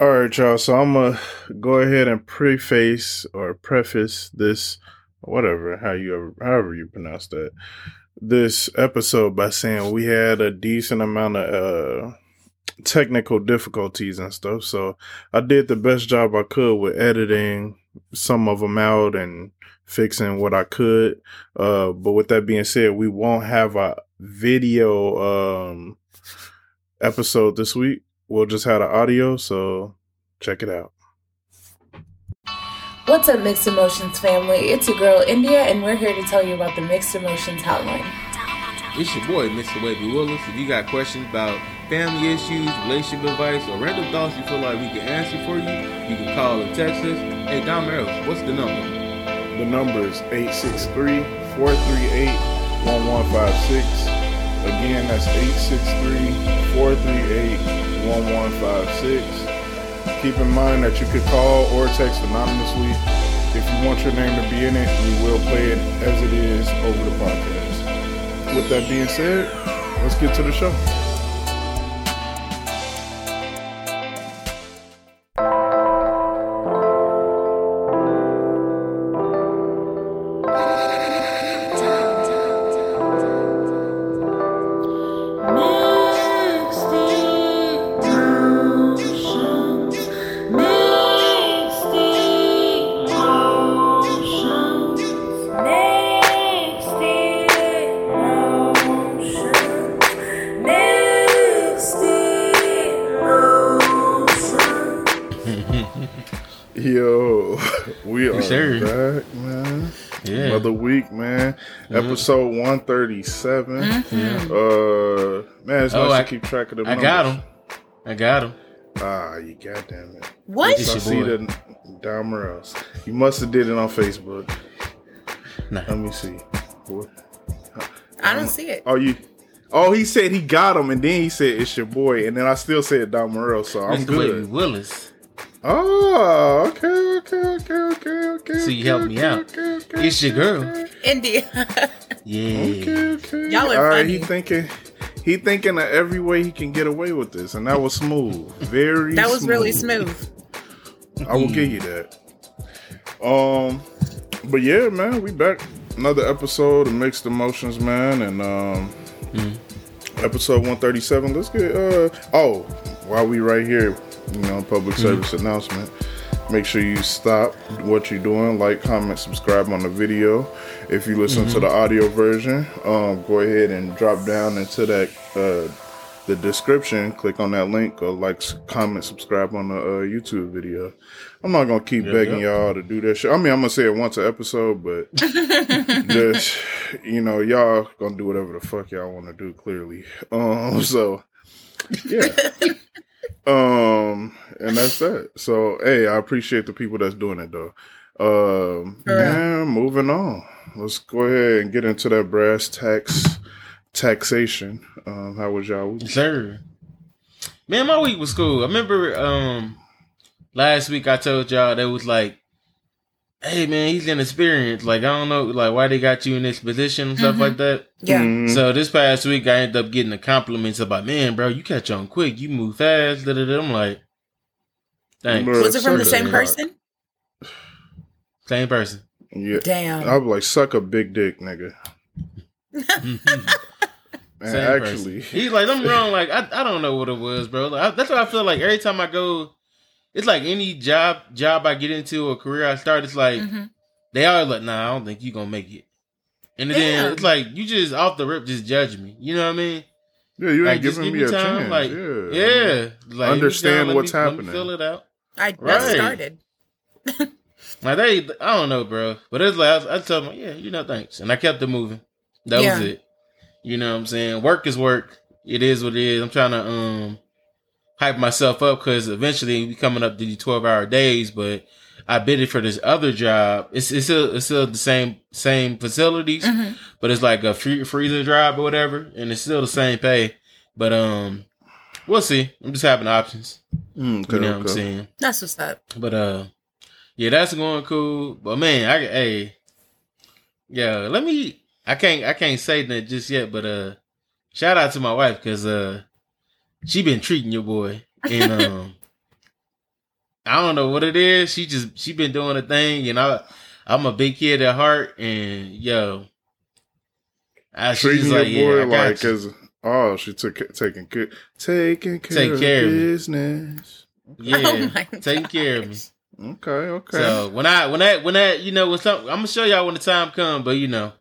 All right, y'all. So I'm gonna go ahead and preface or preface this, whatever, how you ever, however you pronounce that, this episode by saying we had a decent amount of uh, technical difficulties and stuff. So I did the best job I could with editing some of them out and fixing what I could. Uh, but with that being said, we won't have a video um, episode this week. We'll just have the audio. So check it out. What's up, Mixed Emotions family? It's your girl India, and we're here to tell you about the Mixed Emotions Hotline. It's your boy, Mr. Wavy Willis. If you got questions about family issues, relationship advice, or random thoughts you feel like we can answer for you, you can call or text us. Hey, Don Merrill, what's the number? The number is 863 438 1156. Again, that's 863 438 1156. Keep in mind that you could call or text anonymously. If you want your name to be in it, we will play it as it is over the podcast. With that being said, let's get to the show. Episode 137. Uh, man, it's Oh, nice I- to keep track of the I got him. I got him. Ah, you goddamn it. What? It's I see boy. the Dahmer else. You must have did it on Facebook. Nah. Let me see. What? I don't see it. Oh, you. Oh, he said he got him, and then he said it's your boy, and then I still said Don Morel, so I'm Mr. Wavy good. Willis. Oh, okay, okay, okay, okay, okay. So you okay, help me okay, out. Okay, okay, It's your girl. okay, India. Yeah. Okay, okay. Y'all are All right, funny. he thinking, he thinking of every way he can get away with this, and that was smooth, very. that was really smooth. I will give you that. Um, but yeah, man, we back another episode of Mixed Emotions, man, and um, episode one thirty seven. Let's get uh oh, while we right here, you know, public service announcement. Make sure you stop what you're doing, like, comment, subscribe on the video. If you listen to the audio version, um, go ahead and drop down into that uh the description, click on that link, or like, comment, subscribe on the uh, YouTube video. I'm not gonna keep begging y'all to do that shit. I mean, I'm gonna say it once an episode, but just you know, y'all gonna do whatever the fuck y'all want to do. Clearly, um, so yeah, um, and that's that. So hey, I appreciate the people that's doing it though. Um, For real. man, moving on. Let's go ahead and get into that brass tax taxation. Um, how was y'all week? Sir. Man, my week was cool. I remember um last week I told y'all that was like, hey man, he's inexperienced. Like I don't know, like why they got you in this position and stuff Mhm. like that. Yeah. Mhm. So this past week I ended up getting the compliments about, man, bro, you catch on quick, you move fast. Da, da, da. I'm like, thanks. Bro, Was it from the same a- person? Same person. Yeah, Damn. I was like, suck a big dick, nigga. Man, Same actually, person. he's like, I'm wrong. Like, I, I don't know what it was, bro. Like, I, that's what I feel like every time I go. It's like any job job I get into or career I start. It's like Mhm. they always like, nah, I don't think you're gonna make it. And then Damn. it's like you just off the rip just judge me. You know what I mean? yeah, you ain't just giving give me me a time. chance. Like yeah, yeah, like Understand let what's me happening. Fill it out. I just Right. started. Like they, I don't know, bro. But it's like I, I told them, yeah, you know, thanks, and I kept it moving. That Yeah. was it. You know what I'm saying? Work is work. It is what it is. I'm trying to um hype myself up because eventually we coming up to the 12 hour days. But I bid it for this other job. It's it's still it's still the same same facilities, Mhm. but it's like a free, freezer job or whatever, and it's still the same pay. But um, we'll see. I'm just having options. Mm, okay, You know what I'm saying? That's what's up. But uh, yeah, that's going cool. But man, I hey, yeah, let me. I can't I can't say that just yet. But uh, shout out to my wife because uh, she been treating your boy, and um, I don't know what it is. She just she been doing a thing, and I I'm a big kid at heart, and yo, I, she's Treating your like, yeah, boy I like you. As oh, she took taking care taking care Take of care of me. business. yeah, Oh my taking care of me. Okay, okay. So when I when that when that you know when some I'm gonna show y'all when the time come, but you know,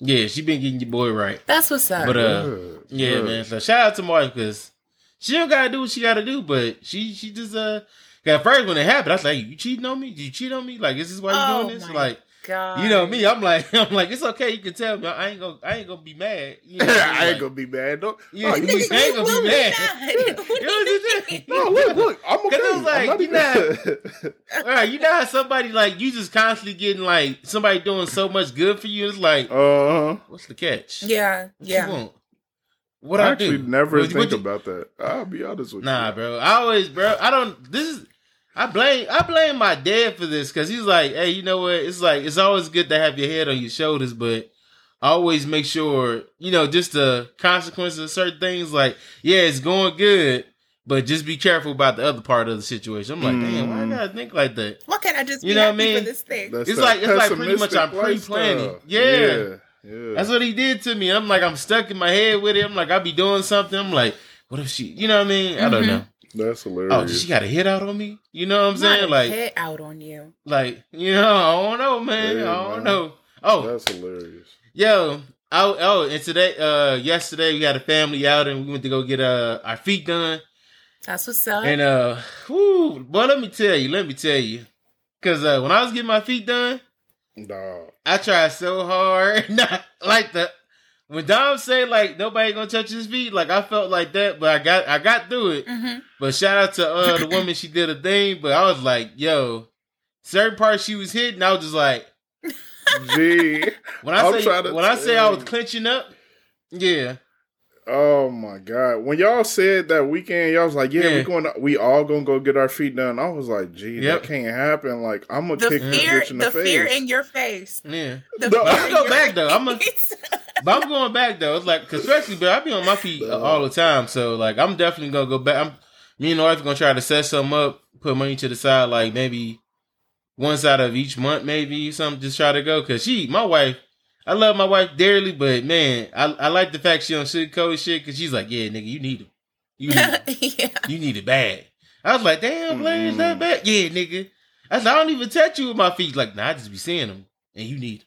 yeah, she been getting your boy right. That's what's up. But uh, Good, yeah, good. man. So shout out to Mark because she don't gotta do what she gotta do, but she she just uh. At first, when it happened, I was like, "You cheating on me? Did you cheat on me? Like, is this why you Oh doing this? my Like, God. you know me? I'm like, I'm like, it's okay. You can tell me. I ain't gonna, I ain't gonna be mad. You know, I ain't like, gonna be mad. Don't, Yeah, no, you you- ain't gonna be mad. not? You know what I'm saying? no, look, look. I'm okay. 'Cause it was I'm like, not you even- All right, you know how somebody like you just constantly getting like somebody doing so much good for you. It's like, uh huh. what's the catch? Yeah, What yeah. What I I, actually do? never What- think what you- about that. I'll be honest with Nah, you. Nah, bro. I always, bro. I don't. This is. I blame. I blame my dad for this because he's like, hey, you know what? It's like it's always good to have your head on your shoulders, but I always make sure you know just the consequences of certain things. Like, yeah, it's going good, but just be careful about the other part of the situation. I'm like, damn, why I Mm. gotta think like that? Why can't I just be You know what I mean? for this thing? That's It's like- it's like pretty much I'm pre-planning. Yeah. yeah, yeah. That's what he did to me. I'm like, I'm stuck in my head with it. I'm like, I be doing something. I'm like, what if she? You know what I mean? I don't Mhm. know. That's hilarious. Oh, she got a hit out on me. You know what I'm Not saying? a Like, hit out on you. like you know, I don't know, man. Yeah, I don't man. know. Oh, That's hilarious. yo, oh, oh, and today, uh, yesterday we had a family out and we went to go get uh our feet done. That's what's up. And uh, whoo, but let me tell you, let me tell you, because uh, when I was getting my feet done, Dog. I tried so hard, not like the. When Dom said like nobody gonna touch his feet, like I felt like that, but I got I got through it. hmm But shout out to uh the woman, she did a thing, but I was like, yo, certain parts she was hitting, I was just like, Gee. when I I'm say when I say I was clenching up, yeah, Oh my god! When y'all said that weekend, y'all was like, "Yeah, Yeah. we going. To, we all gonna go get our feet done." I was like, "Gee, Yep. that can't happen." Like, I'm gonna The kick this fear, bitch in the, the, face. fear in your face. yeah. The No, fear I'm gonna go your back, though. I'm a- face. But I'm going back though. It's like, 'cause especially, but I be on my feet uh, all the time, so like I'm definitely gonna go back. I'm me and the wife gonna try to set something up, put money to the side, like maybe one side of each month, maybe something. Just try to go because she, my wife, I love my wife dearly, but man, I, I like the fact she don't sugarcoat shit because she's like, yeah, nigga, you need it, you need it, yeah. you need it bad. I was like, damn, Blaine, is that Mm. bad? Yeah, nigga. I said, I don't even touch you with my feet. Like, nah, I just be seeing them, and you need. 'em.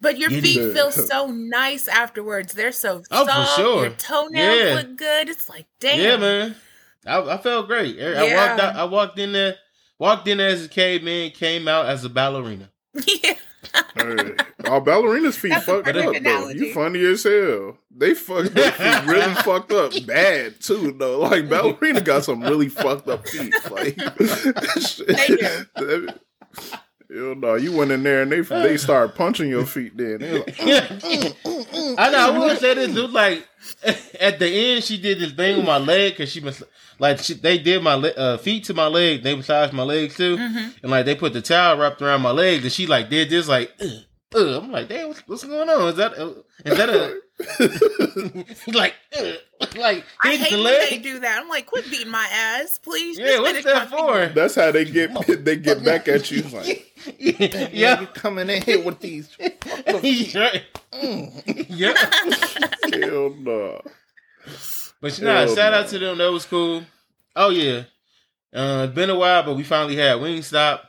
But your You feet need- feel so nice afterwards. They're so Oh, for soft. sure. Your toenails Yeah. look good. It's like, damn. Yeah, man. I, I felt great. I I walked out. I walked in there. Walked in as a caveman. Came out as a ballerina. yeah. Hey, all ballerinas' feet That's fucked perfect up though. You funny as hell. They fucked their feet really fucked up bad too though. Like ballerina got some really fucked up feet. Like They do. Hell no, you went in there and they they started punching your feet. Then they like, I know. I will say this. Dude, like at the end, she did this thing with my leg because she was like she, they did my le- uh, feet to my leg. They massaged my legs too, hmm and like they put the towel wrapped around my legs, and she like did this like. Ugh, ugh. I'm like, damn, what's, what's going on? Is that uh, is that a like like I hate the when leg? they do that. I'm like, quit beating my ass, please. Yeah, Just what's that my for? That's how they get they get back at you. Like, yeah, you coming in here with these. yeah. yeah. Hell no. But you know, Hell shout no. out to them. That was cool. Oh yeah, uh, it's been a while, but we finally had Wingstop.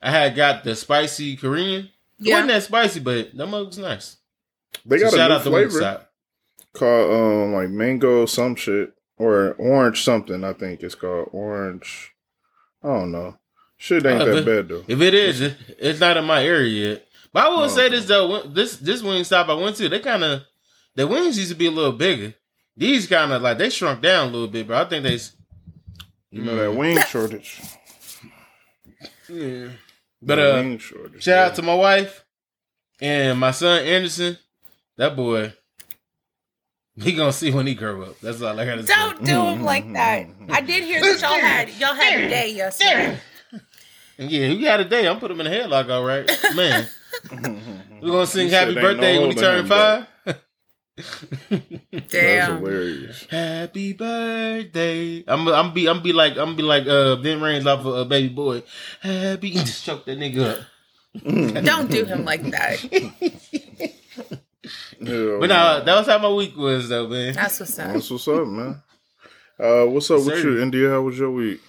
I had got the spicy Korean. It wasn't that spicy, but that mug was nice. They So got shout a new flavor called um like mango some shit or orange something. I think it's called orange. I don't know. Shit ain't Uh, that bad though. If it is, it- it's not in my area yet. But I will Oh, say this though, when- this Wingstop I went to, they kind of the wings used to be a little bigger. These kind of like they shrunk down a little bit, but I think they. You know that wing shortage. Yeah. But uh, shortage. Shout out to my wife and my son Anderson. That boy, he gonna see when he grow up. That's all I gotta say. Don't do him like that. I did hear that y'all had y'all had a day yesterday. And yeah, he had a day. I'm put him in a headlock, all right, man. We're gonna sing He happy ain't no birthday when he turn him back. five. That's Damn. hilarious. Happy birthday. I'm I'm be I'm be like I'm gonna be like uh Ving Rhames off of uh, Baby Boy. Happy just choke that nigga up. Don't do him like that. Hell But no. nah, that was how my week was though, man. That's what's up. That's what's up, man. Uh, what's up with you, India? How was your week?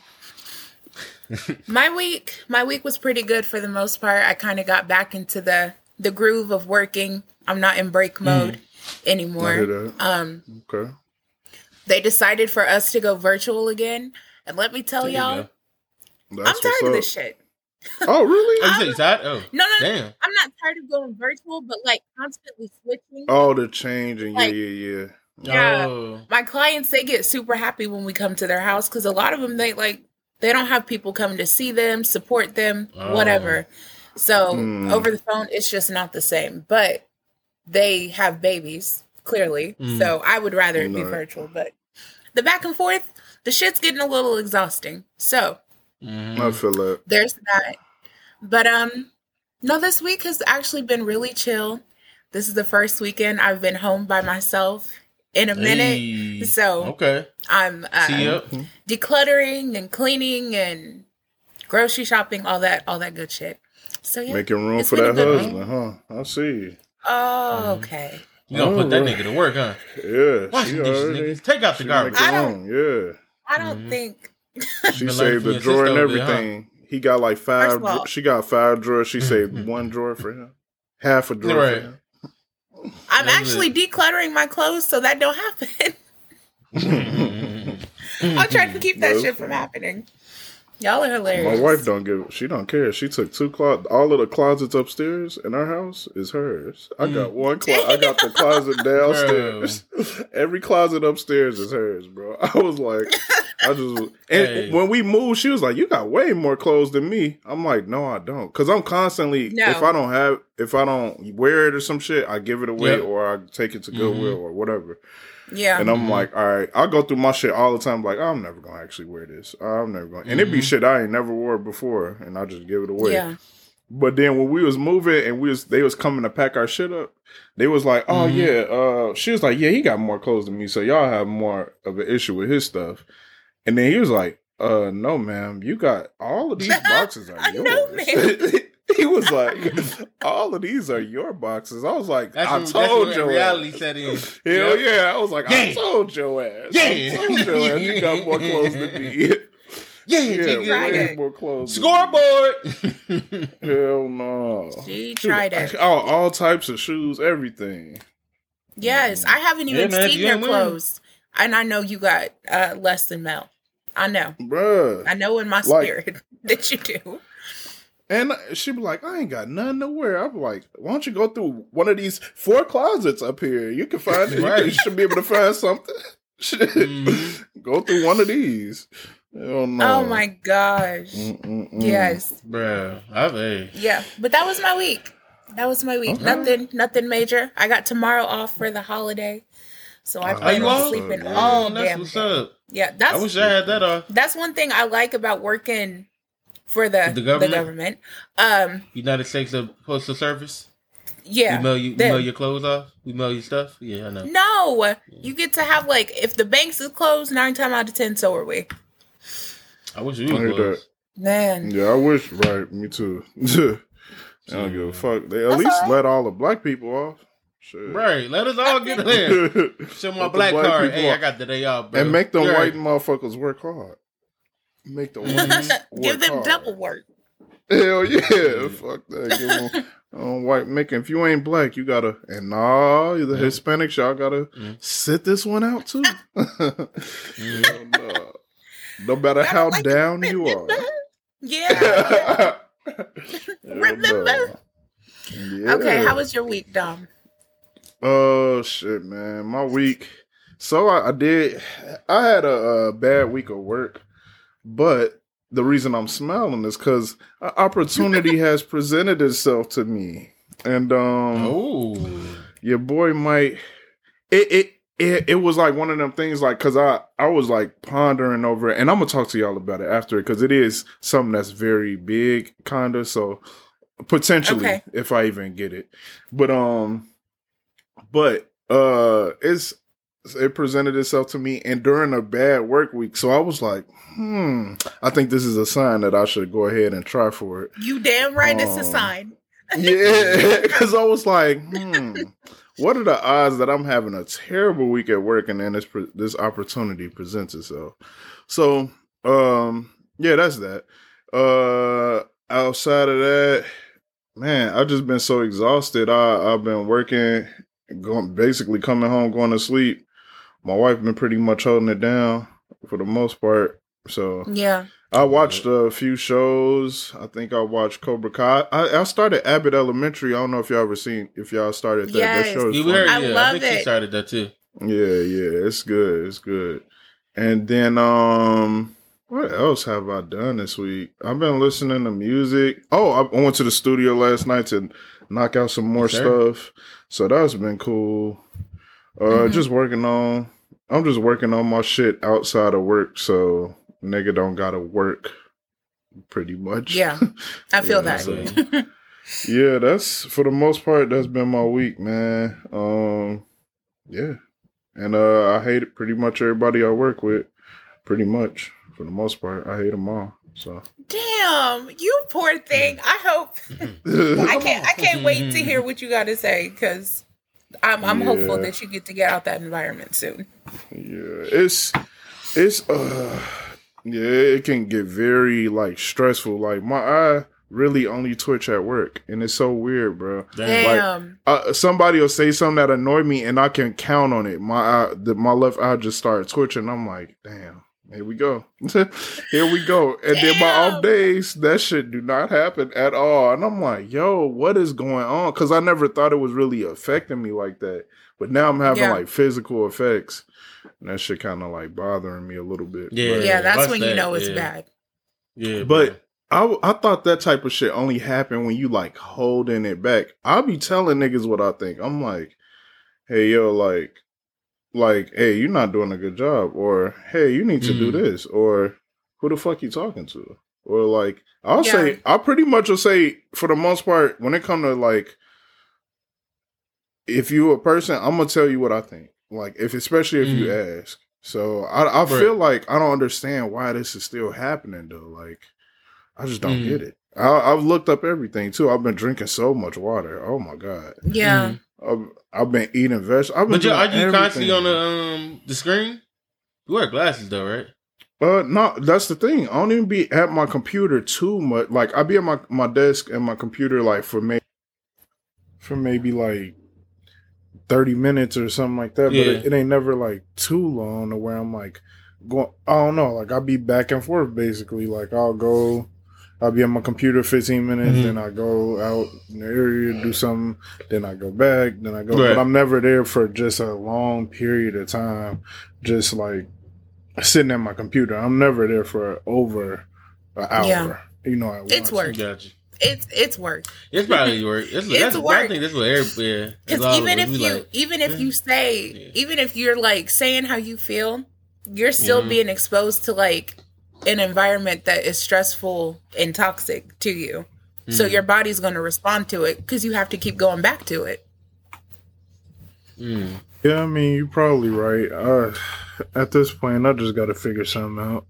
My week, my week was pretty good for the most part. I kind of got back into the the groove of working. I'm not in break mode Mm. I hear anymore. that. Um, Okay. they decided for us to go virtual again, and let me tell There you y'all, I'm tired of this shit. Oh, really? You say you tired? Oh, No, no, no. I'm not tired of going virtual, but like constantly switching. Oh, the changing. and yeah, yeah, yeah. Yeah. Oh. my clients they get super happy when we come to their house because a lot of them they like they don't have people coming to see them support them Oh. whatever so Hmm. over the phone it's just not the same but they have babies clearly Mm. so i would rather it be virtual but the back and forth the shit's getting a little exhausting so Mhm. I feel that. there's that but um no this week has actually been really chill this is the first weekend i've been home by myself in a minute Hey. so okay. I'm uh, decluttering and cleaning and grocery shopping, all that, all that good shit. So yeah. Making room for that good husband, huh? I see. oh, okay. You gonna put that nigga to work, huh? Yeah. Wash dishes, already- nigga. Take out the garbage. making I don't- room, I don't Mhm. think. Yeah. She saved from the drawer and sister over there, huh? everything. He got like five. all- she got five drawers. She hmm. saved one drawer for him. Half a drawer Right. for him. I'm That's actually decluttering my clothes so that don't happen. I'll try to keep that No. shit from happening. Y'all are hilarious. My wife don't give. She don't care. She took two closets. All of the closets upstairs in our house is hers. I mm. got one. Clo- I got the closet downstairs. Every closet upstairs is hers, bro. I was like, I just. And Hey. when we moved, she was like, "You got way more clothes than me." I'm like, "No, I don't," because I'm constantly. No. If I don't have, if I don't wear it or some shit, I give it away Yep. or I take it to mm-hmm. Goodwill or whatever. Yeah. And I'm Mhm. like, all right, I go through my shit all the time. Like, I'm never gonna actually wear this. I'm never gonna, and it be Mhm. shit I ain't never wore before, and I just give it away. yeah. But then when we was moving and we was they was coming to pack our shit up, they was like, oh Mhm. yeah, uh, she was like, yeah, he got more clothes than me, so y'all have more of an issue with his stuff. And then he was like, uh, no, ma'am, you got all of these boxes are I yours. know, ma'am. he was like, all of these are your boxes. I was like, That's I when, that's told when you. reality set in. Hell Yep. yeah. I was like, I Yeah. told your ass. Yeah. I told your ass you got more clothes than me. Yeah, yeah, nigga. Right. way more clothes. Scoreboard. Hell no. She tried it. All, all types of shoes, everything. Yes, I haven't even Yeah, seen you your ain't winning. clothes, and I know you got uh, less than Mel. I know. Bruh. I know in my Like- spirit that you do. And she'd be like, I ain't got nothing to wear. I'm like, why don't you go through one of these four closets up here? You can find it. Right. You should be able to find something. Shit. Go through one of these. Hell no. Oh my gosh. Mm-mm-mm. Yes. Bruh, I've hey. Yeah. But that was my week. That was my week. Okay. Nothing nothing major. I got tomorrow off for the holiday. So I Oh, plan on off? sleeping Yeah. all Oh, that's damn what's day. up. Yeah, I wish I had that off. that's one thing I like about working for the The the government? government. Um United States of Postal Service. yeah. We mail you, we mail your clothes off. We mail your stuff. Yeah, I know. No, you get to have like if the banks is closed, nine times out of ten, so are we. I wish you heard was. Man, Yeah, I wish. Right, me too. I don't give a fuck. They at That's least all right. let all the black people off. Shit. Right, let us all get there. Show my Let black, black card. people Hey, I got the day off, bro. and make them Right. white motherfuckers work hard. Make the whites work give them hard. double work. Hell yeah, fuck that. Give them um, white making. If you ain't black, you gotta. And nah, the Yeah. Hispanics, y'all gotta Mm. sit this one out too. Hell no. no matter how like down you are. Yeah. Hell Remember? Yeah. Okay, how was your week, Dom? Oh shit, man, my week. So I, I did. I had a, uh bad week of work, but the reason I'm smiling is because opportunity has presented itself to me, and um, Oh, your boy might. It it. It, it was like one of them things like because I, I was like pondering over it and i'm gonna talk to y'all about it after because it is something that's very big kind of so potentially Okay. if i even get it but um but uh, it's it presented itself to me and during a bad work week. So I was like, hmm, I think this is a sign that I should go ahead and try for it. You damn right, um, it's a um, sign. yeah, because I was like, hmm, what are the odds that I'm having a terrible week at work and then this this opportunity presents itself? So, um, yeah, that's that. Uh, outside of that, man, I've just been so exhausted. I I've been working, going basically coming home, going to sleep. My wife been pretty much holding it down for the most part. So yeah, I watched a few shows. I think I watched Cobra Kai. I, I started Abbott Elementary. I don't know if y'all ever seen if y'all started that. Yes. That show is heard, I yeah, love I think it. She started that too. Yeah, yeah, it's good. It's good. And then um what else have I done this week? I've been listening to music. Oh, I went to the studio last night to knock out some more stuff. So that's been cool. Uh mm-hmm. just working on I'm just working on my shit outside of work, so nigga don't gotta work pretty much. Yeah. I feel yeah, that. So, yeah, that's for the most part that's been my week, man. Um yeah. And uh I hate pretty much everybody I work with. Pretty much. For the most part. I hate them all. So Damn, you poor thing. I hope I can't I can't wait to hear what you gotta say because I'm I'm yeah. hopeful that you get to get out that environment soon. Yeah, it's it's uh yeah, it can get very like stressful. Like my eye really only twitch at work, and it's so weird, bro. Damn. Like, uh, somebody will say something that annoy me, and I can count on it. My eye, the, my left eye just started twitching. I'm like, damn. Here we go. Here we go. And Damn. then my off days, that shit do not happen at all. And I'm like, yo, what is going on? Because I never thought it was really affecting me like that. But now I'm having yeah. like physical effects. And that shit kind of like bothering me a little bit. Yeah, but, yeah, that's when that, you know it's yeah. bad. Yeah, but I I thought that type of shit only happened when you like holding it back. I'll be telling niggas what I think. I'm like, hey yo, like like, hey, you're not doing a good job, or hey, you need to mm. do this, or who the fuck you talking to? Or like I'll yeah. say I pretty much will say for the most part, when it come to like if you a person, I'm gonna tell you what I think. Like if especially if mm. you ask. So I I right. feel like I don't understand why this is still happening though. Like I just don't mm. get it. I, have looked up everything too. I've been drinking so much water. Oh my god. Yeah. Mm. I've, been eating vegetables. I've been eating vegetables. But are you everything. constantly on the um the screen? You wear glasses though, right? Uh, no, that's the thing. I don't even be at my computer too much. Like I be at my my desk and my computer like for me for maybe like thirty minutes or something like that. Yeah. But it, it, ain't never like too long to where I'm like going. I don't know. Like I'll be back and forth basically. Like I'll go I'll be on my computer 15 minutes, mm-hmm. then I go out in the area, do something, then I go back, then I go. Right. But I'm never there for just a long period of time, just like sitting at my computer. I'm never there for over an hour. Yeah. You know, it's work. Gotcha. It's it's work. It's probably work. It's, it's that's, work. I think that's what everybody. Because even if you like, even if you say yeah. even if you're like saying how you feel, you're still mm-hmm. being exposed to like an environment that is stressful and toxic to you. Mm. So your body's going to respond to it because you have to keep going back to it. Mm. Yeah, I mean, you're probably right. Uh, at this point, I just got to figure something out.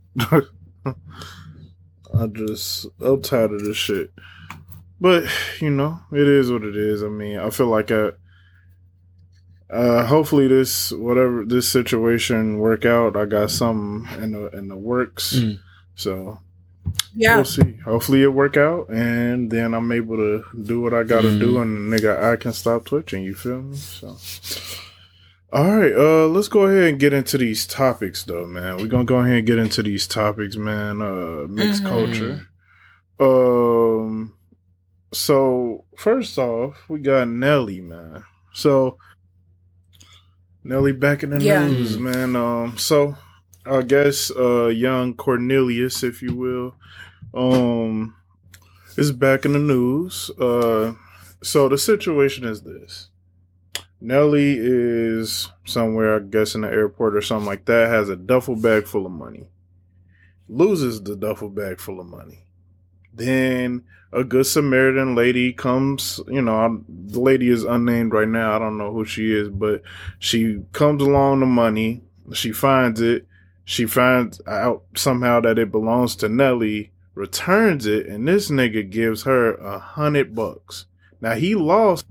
I just, I'm tired of this shit. But, you know, it is what it is. I mean, I feel like I, uh, hopefully this whatever this situation work out. I got some in the in the works, mm. So yeah, we'll see. Hopefully it work out, and then I'm able to do what I got to mm. do, and nigga, I can stop twitching. You feel me? So. All right, uh, let's go ahead and get into these topics, though, man. We're gonna go ahead and get into these topics, man. Uh, mixed mm-hmm. culture. Um, so first off, we got Nelly, man. So Nelly back in the yeah. news, man. Um, so I guess uh, young Cornelius, if you will, um, is back in the news. Uh, so the situation is this: Nelly is somewhere, I guess, in the airport or something like that. Has a duffel bag full of money. Loses the duffel bag full of money. Then a good Samaritan lady comes, you know, I'm- the lady is unnamed right now. I don't know who she is, but she comes along the money. She finds it. She finds out somehow that it belongs to Nelly, returns it, and this nigga gives her a hundred bucks. Now he lost,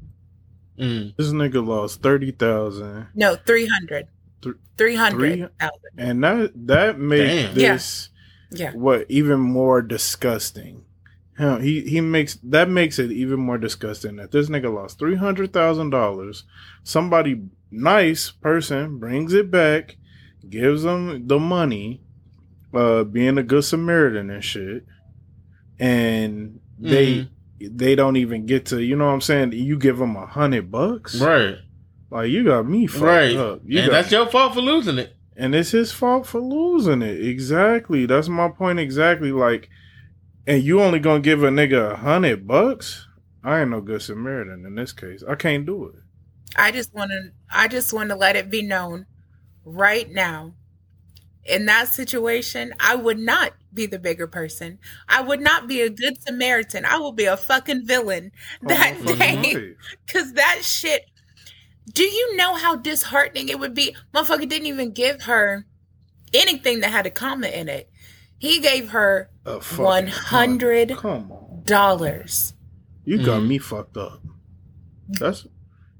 Mm. this nigga lost 30,000. No, 300. Thr- 300,000. And that, that made Damn. this. Yeah. what even more disgusting. Hell, he he makes that makes it even more disgusting that this nigga lost three hundred thousand dollars. Somebody nice person brings it back, gives him the money, uh, being a good Samaritan and shit, and they they don't even get to you know what I'm saying. You give them a hundred bucks, Right. like you got me fucked Right. up. You and got- that's your fault for losing it. and it's his fault for losing it. Exactly. That's my point. Exactly. Like, and you only gonna give a nigga a hundred bucks? I ain't no good Samaritan in this case. I can't do it. I just want to I just want to let it be known right now. In that situation, I would not be the bigger person. I would not be a good Samaritan. I will be a fucking villain that Oh, day. Cause that shit. Do you know how disheartening it would be? Motherfucker didn't even give her anything that had a comma in it. He gave her A fucking one hundred hundred. Come on, dollars. you got Mhm. me fucked up. That's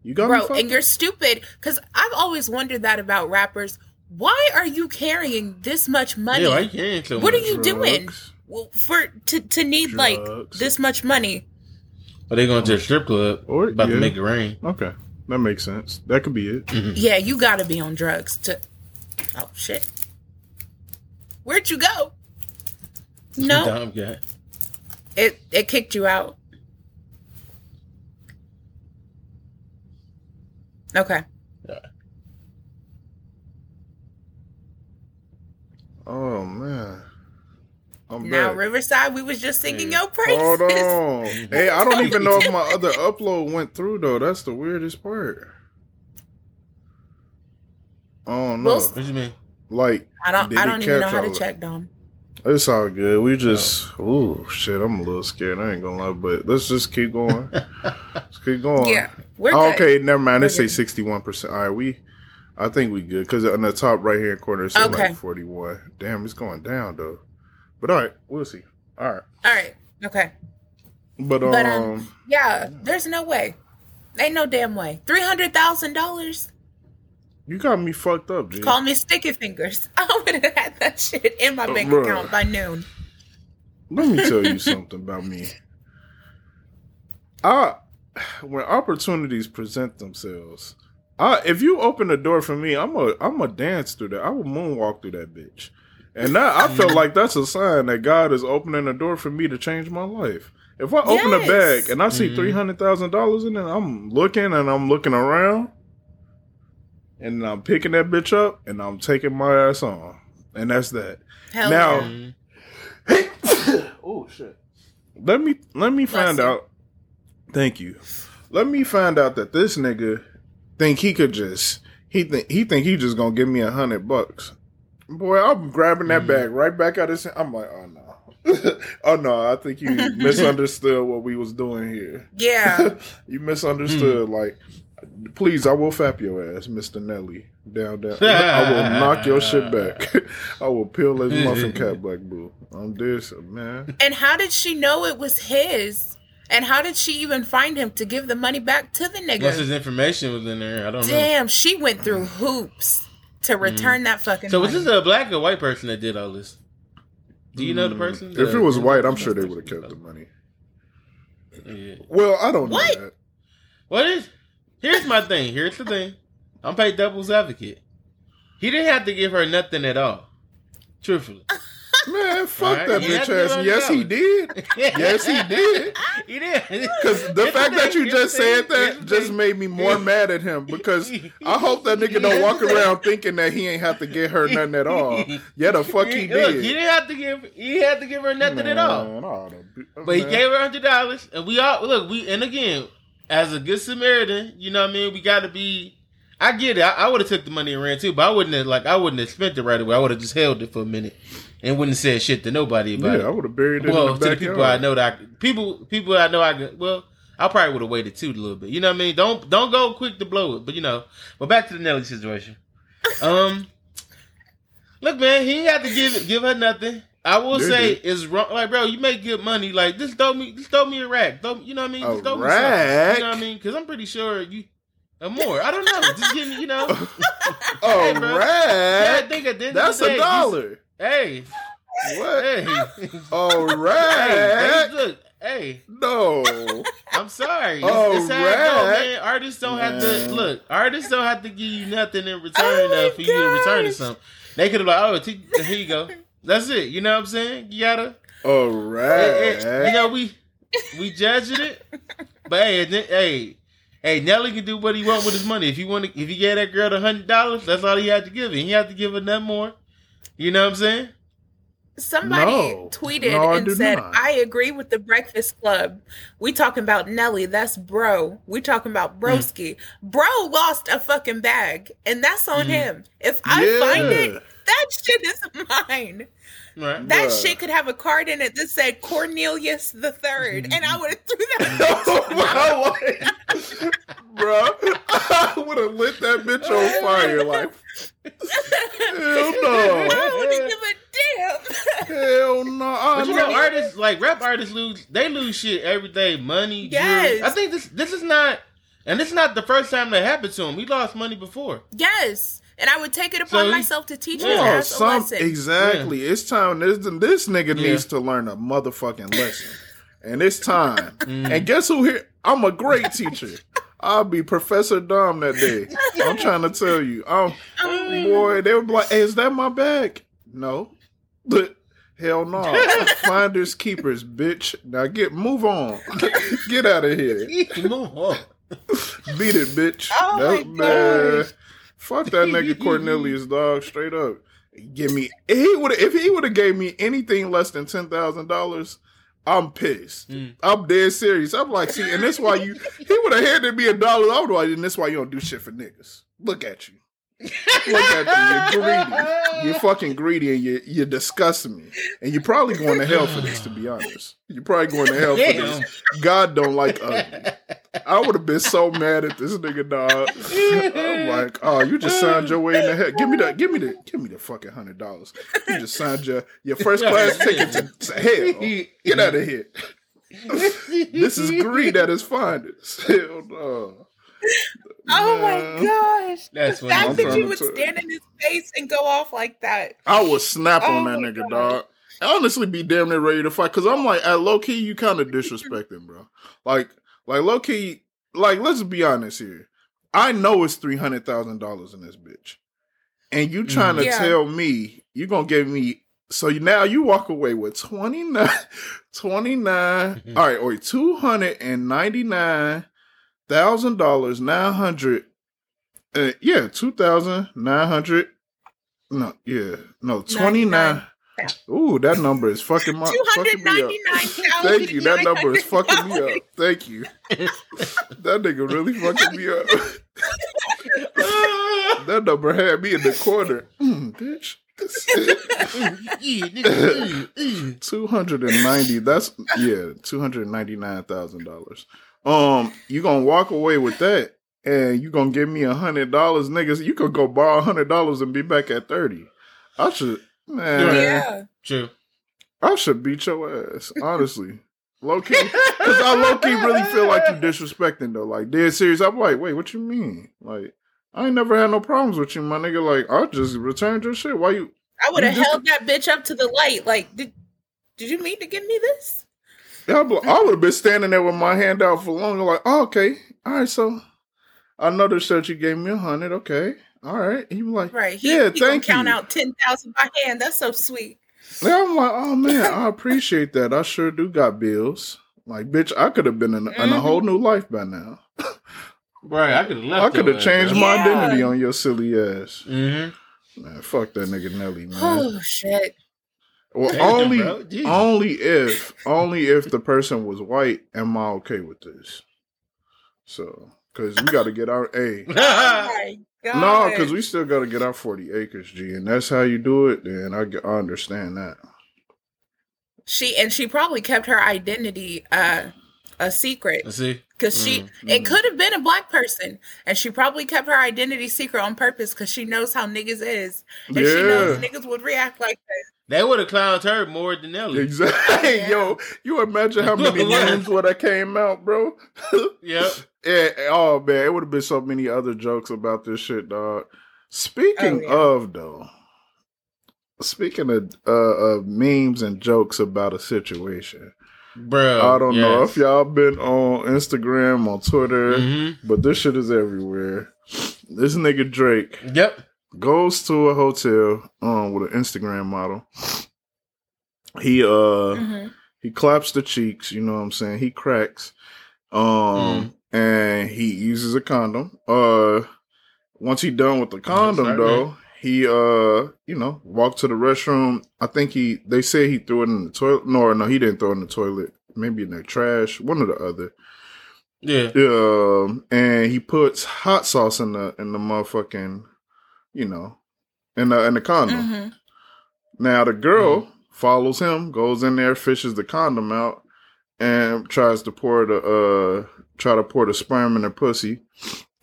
you got me Bro, fucked and you're stupid. Cause I've always wondered that about rappers. Why are you carrying this much money? Yeah, why you carrying so What are much? you doing? Well, for to to need like this much money? Are they going to a strip club? Or- about yeah. to make it rain. Okay, that makes sense. That could be it. Mhm. Yeah, you got to be on drugs to. Oh shit! Where'd you go? No, Dumb guy. it it kicked you out. Okay. Yeah. Oh man. I'm Now back. Riverside, we was just singing your praises. Hold on. Hey, I don't even know if my other upload went through though. That's the weirdest part. Oh no. Well, What you mean? like I don't. I don't even know how to check Dom. It's all good. We just ooh shit, I'm a little scared. I ain't gonna lie, but let's just keep going. let's keep going. Yeah, we're Oh, good. okay, never mind. It We're say good. sixty one percent. All right, we I think we good because on the top right hand corner it says Okay. like forty one. Damn, it's going down though. But all right, we'll see. All right, All right. Okay. but um, But, um, Yeah, there's no way. Ain't no damn way. Three hundred thousand dollars. You got me fucked up, G. Call me sticky fingers. I would have had that shit in my Uh, bank bruh. account by noon. Let me tell you something about me. I when opportunities present themselves, I if you open the door for me, I'm a I'm a dance through that. I will moonwalk through that bitch. And that I feel like that's a sign that God is opening a door for me to change my life. If I open a bag and I see Mhm. three hundred thousand dollars in it, I'm looking and I'm looking around, and I'm picking that bitch up and I'm taking my ass on, and that's that. Hell Now- yeah. Oh shit. Let me let me Bless find you. out. Thank you. Let me find out that this nigga think he could just he think he think he just gonna give me a hundred bucks. Boy, I'm grabbing that Mhm. bag right back out of his. I'm like, oh no, oh no. I think you misunderstood what we was doing here. Yeah. you misunderstood. Like, please, I will fap your ass, Mister Nelly. Down, down. I will knock your shit back. I will peel his muffin cap, black boo. I'm this man. And how did she know it was his? And how did she even find him to give the money back to the Unless nigga? his information was in there. I don't know. Damn, she went through hoops to return that fucking So was money. this a black or white person that did all this? Do you know the person? Mm, If The- it was white, I'm sure they would have kept the money. Yeah. Well, I don't What? know that. What is? Here's my thing. Here's the thing. I'm paid devil's advocate. He didn't have to give her nothing at all. Truthfully. Man, fuck Alright, that you bitch ass. Yes, he did. Yes, he did. he did. Because the fact that you just said that just made me more mad at him. Because I hope that nigga don't walk around thinking that he ain't have to get her nothing at all. Yeah, the fuck he Look, did. he didn't have to give. He had to give her nothing at all. Man, I be- But he gave her hundred dollars, and we all look. We and again, as a good Samaritan, you know what I mean. We got to be. I get it. I, I would have took the money and ran too, but I wouldn't have like I wouldn't have spent it right away. I would have just held it for a minute and wouldn't have said shit to nobody about Yeah, I would have buried it Well, in to the the people I know that I, people people I know I could- well. I probably would have waited too a little bit. You know what I mean? Don't don't go quick to blow it. But you know. But back to the Nelly situation. Um, look, man, he ain't have to give it, give her nothing. I will Yeah, say dude. it's wrong. Like, bro, you make good money. Like, just throw me, just throw me a rack. Throw, you know what I mean? A Just throw me rack? something. You know what I mean? Because I'm pretty sure you. Or more. I don't know. Just give me, you know. Oh, Hey, bro. Yeah, I think at the end That's of the a day, dollar. Hey, What? hey, Oh, hey, rack. hey, look, hey. No. I'm sorry. Oh, it's, it's how it go, man. Artists don't have to look. Artists don't have to give you nothing in return Oh uh, for you to return to something. They could have like, oh, t- here you go. That's it. You know what I'm saying? You gotta. Oh, eh, eh, you know we we judging it, but hey, and hey, hey, Nelly can do what he want with his money. If you want to, if he gave that girl the hundred dollars, that's all he had to give her. He had to give her nothing more. You know what I'm saying? Somebody No. tweeted No, and do said, not. "I agree with the Breakfast Club. We talking about Nelly. That's bro. We talking about broski. Bro lost a fucking bag, and that's on Mhm. him. If I Yeah. find it, that shit is mine. Right. That Bruh. shit could have a card in it that said Cornelius the Third, and I would have threw that. Oh my bro, I would have lit that bitch on fire. Like, hell no, I wouldn't give a damn. hell no. I But you know- know, artists like rap artists lose. They lose shit every day. Money. Yes. Jewelry. I think this this is not, and this is not the first time that happened to him. He lost money before. yes, and I would take it upon So he- myself to teach Yeah. his Oh, ass a lesson. exactly. It's time. This this nigga Yeah. needs to learn a motherfucking lesson, and it's time. Mm. And guess who here? I'm a great teacher. I'll be Professor Dom that day. I'm trying to tell you. Um, boy, they would be like, "Hey, is that my bag?" No, but hell no. Finders keepers, bitch. Now get move on. get out of here. Move on. Beat it, bitch. Oh my man. gosh. Fuck that nigga Cornelius, dog. Straight up. Give me he would if he would have gave me anything less than ten thousand dollars, I'm pissed. Mm. I'm dead serious. I'm like, see, and that's why you he would have handed me a dollar. I would like, and that's why you don't do shit for niggas. Look at you. Look at you. You're greedy. You're fucking greedy and you you disgust me. And you're probably going to hell for this, to be honest. You're probably going to hell for Damn. this. God don't like ugly. I would have been so mad at this nigga, dog. I'm like, oh, you just signed your way in the hell. Give me the, give me the, give me the fucking hundred dollars. You just signed your your first class ticket to, to hell. Get out of here. This is greed at its finest. Hell no. Oh my gosh! That's the fact that you would stand in his face and go off like that. I would snap oh on that nigga, God. dog. I honestly be damn near ready to fight because I'm like at low key you kind of disrespecting, bro. Like like low key like let's be honest here. I know it's three hundred thousand dollars in this bitch, and you mm-hmm. trying to yeah. tell me you're gonna give me so now you walk away with 29 29 all right or 299 thousand dollars, nine hundred. Uh, yeah, two thousand nine hundred. No, yeah, no, twenty nine. Ooh, that number is fucking my fucking me up. ninety nine thousand. Thank you. That number is fucking me up. Thank you. That nigga really fucking me up. that number had me in the corner. Mm, bitch. Two hundred and ninety. That's yeah, two hundred ninety nine thousand dollars. Um, you gonna walk away with that, and you gonna give me a hundred dollars, niggas? You could go borrow a hundred dollars and be back at thirty. I should, man. Yeah. True. I should beat your ass, honestly. Low key, because I low key really feel like you're disrespecting though. Like dead serious. I'm like, wait, what you mean? Like, I ain't never had no problems with you, my nigga. Like, I just returned your shit. Why you? I would have held that bitch up to the light. Like, did did you mean to give me this? Yeah, I'm like- I would have been standing there with my hand out for longer. Like, oh, okay, all right. So, another noticed that you gave me a hundred. Okay, all right. And you like, Right. He, yeah, he gonna thank count you. out ten thousand by hand. That's so sweet. Yeah, I'm like, oh man, I appreciate that. I sure do got bills. Like, bitch, I could have been in, in a whole new life by now. Right. I could have left. I could have changed bro. my Yeah. identity on your silly ass. Mm-hmm. Man, fuck that nigga Nelly, man. Oh shit. Well, Damn, only, only if, only if the person was white. Am I okay with this? So, because we got to get our a. Oh my god. No, because we still got to get our 40 acres, G. And that's how you do it, then I understand that. she and she probably kept her identity uh a secret Let's see. because she Mm, it could have been a black person and she probably kept her identity secret on purpose because she knows how niggas is and she knows niggas would react like this. They would have clowned her more than Nelly. Exactly. Yeah. Yo, you imagine how many Yeah. memes would have came out, bro? Yep. Yeah, oh man, it would have been so many other jokes about this shit, dog. Speaking Oh, yeah. of though, speaking of uh, of memes and jokes about a situation, Bro. I don't know if y'all been on Instagram, on Twitter, hmm but this shit is everywhere. This nigga Drake Yep. Goes to a hotel um with an Instagram model. He uh Mhm. he claps the cheeks, you know what I'm saying? He cracks. Um and he uses a condom. Uh once he done with the condom right, though, he uh you know, walked to the restroom. I think he they say he threw it in the toilet. No, no, he didn't throw it in the toilet. Maybe in the trash, one or the other. Yeah. Um, and he puts hot sauce in the in the motherfucking, you know, in the in the condom. Mhm. Now the girl follows him, goes in there, fishes the condom out, and tries to pour the uh try to pour the sperm in her pussy.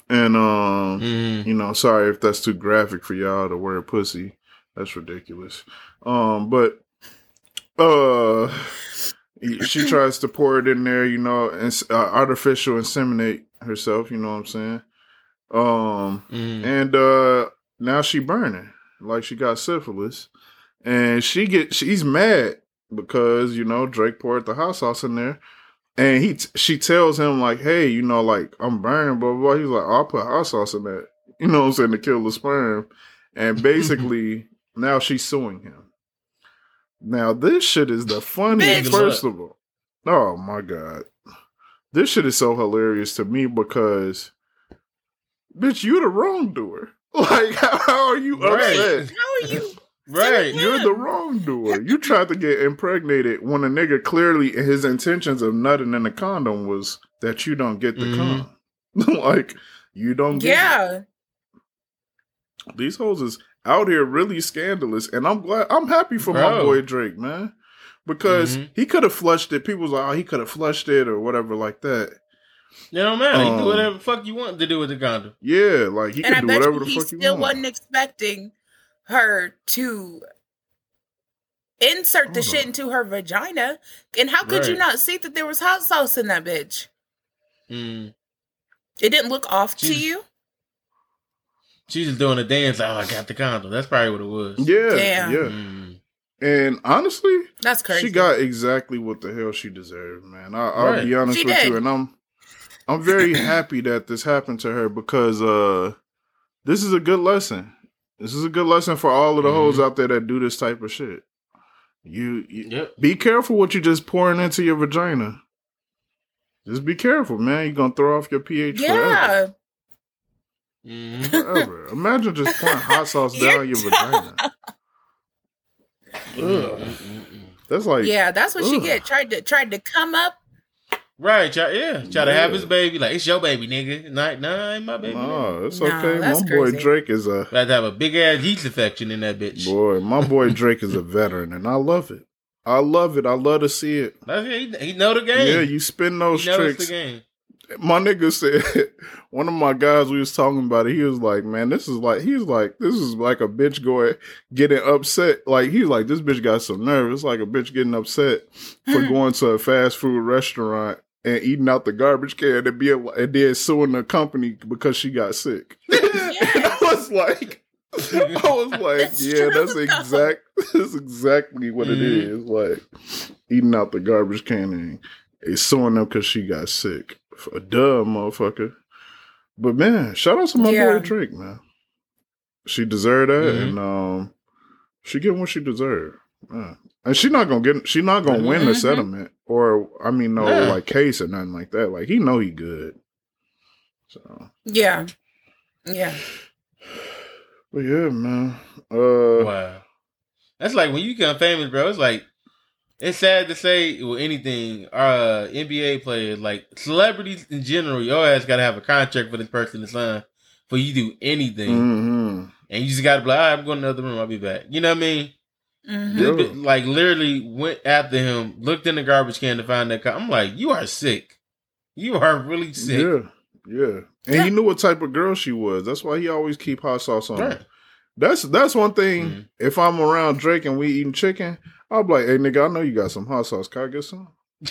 And um, hmm you know, sorry if that's too graphic for y'all to wear pussy. That's ridiculous. Um, but uh she tries to pour it in there, you know, and uh, artificial inseminate herself, you know what I'm saying? Um hmm and uh now she burning like she got syphilis. And she get she's mad because you know drake poured the hot sauce in there. And he she tells him like hey you know like i'm burning blah blah, blah. he's like i'll put hot sauce in that. You know what i'm saying? To kill the sperm. And basically now she's suing him. Now this shit is the funniest first of all. Oh my god. This shit is so hilarious to me because bitch, you the wrongdoer. Like, how, how are you Right. upset? How are you? Right. You're the wrongdoer. You tried to get impregnated when a nigga clearly his intentions of nutting in the condom was that you don't get the Mhm. condom. like, you don't get Yeah. it. These hoes is out here really scandalous, and I'm glad I'm happy for my boy Drake, man. Because Mhm. he could have flushed it. People was like, oh, he could have flushed it or whatever like that. It don't matter. you Um, do whatever the fuck you want to do with the condom. Yeah, like he and I can do bet whatever you the he fuck he still wants. wasn't expecting her to insert the Hold shit into her vagina. And how could you not see that there was hot sauce in that bitch? Mm. It didn't look off to She's- you. She's just doing a dance. Oh, I got the condom. That's probably what it was. Yeah, Damn. yeah. Mm. And honestly, That's crazy. she got exactly what the hell she deserved, man. I, I'll Right. be honest She with did. you, and I'm I'm very happy that this happened to her because uh this is a good lesson. This is a good lesson for all of the hoes Mhm. out there that do this type of shit. You, you Yep. be careful what you just pouring into your vagina. Just be careful, man. You're gonna throw off your pH yeah. Forever. forever. Imagine just pouring hot sauce down your vagina. Ugh. That's like yeah, that's what she get. Tried to tried to come up. Right, try, yeah. Try to have his baby. Like, it's your baby, nigga. Not, nah, ain't my baby. nigga. No, it's No, okay. that's my boy crazy. Drake is a About to have a big ass yeast infection in that bitch. boy. My boy Drake is a veteran, and I love it. I love it. I love to see it. He, he know the game. Yeah, you spin those he tricks. the game. My nigga said one of my guys we was talking about it. He was like, "Man, this is like he's like this is like a bitch going getting upset. Like he's like this bitch got some nerve. It's like a bitch getting upset for going to a fast food restaurant." And eating out the garbage can and be and then suing the company because she got sick. And I was like, I was like, That's yeah, true, that's though. exact. That's exactly what it Mhm. Like eating out the garbage can and they suing them because she got sick. A duh, motherfucker. But man, shout out to my Yeah. boy Drake, man. She deserved that, Mhm. and um, she getting what she deserved. Man. And she not gonna get. She not gonna win the Mhm. settlement, or I mean, no Yeah. like case or nothing like that. Like he know he good. So, Yeah. Yeah. but yeah, man. Uh, Wow. That's like when you become famous, bro. It's like it's sad to say with anything. Uh, NBA players, like celebrities in general, your ass got to have a contract for this person to sign for you to do anything, Mm-hmm. and you just got to be like, All right, I'm going to the other room. I'll be back. You know what I mean? Mhm. Yeah. This like literally went after him, looked in the garbage can to find that. Car. I'm like, you are sick. You are really sick. Yeah, yeah. And Yeah. he knew what type of girl she was. That's why he always keep hot sauce on. her. Right. That's that's one thing. Mhm. If I'm around Drake and we eating chicken, I'll be like, "Hey, nigga, I know you got some hot sauce. Can I get some?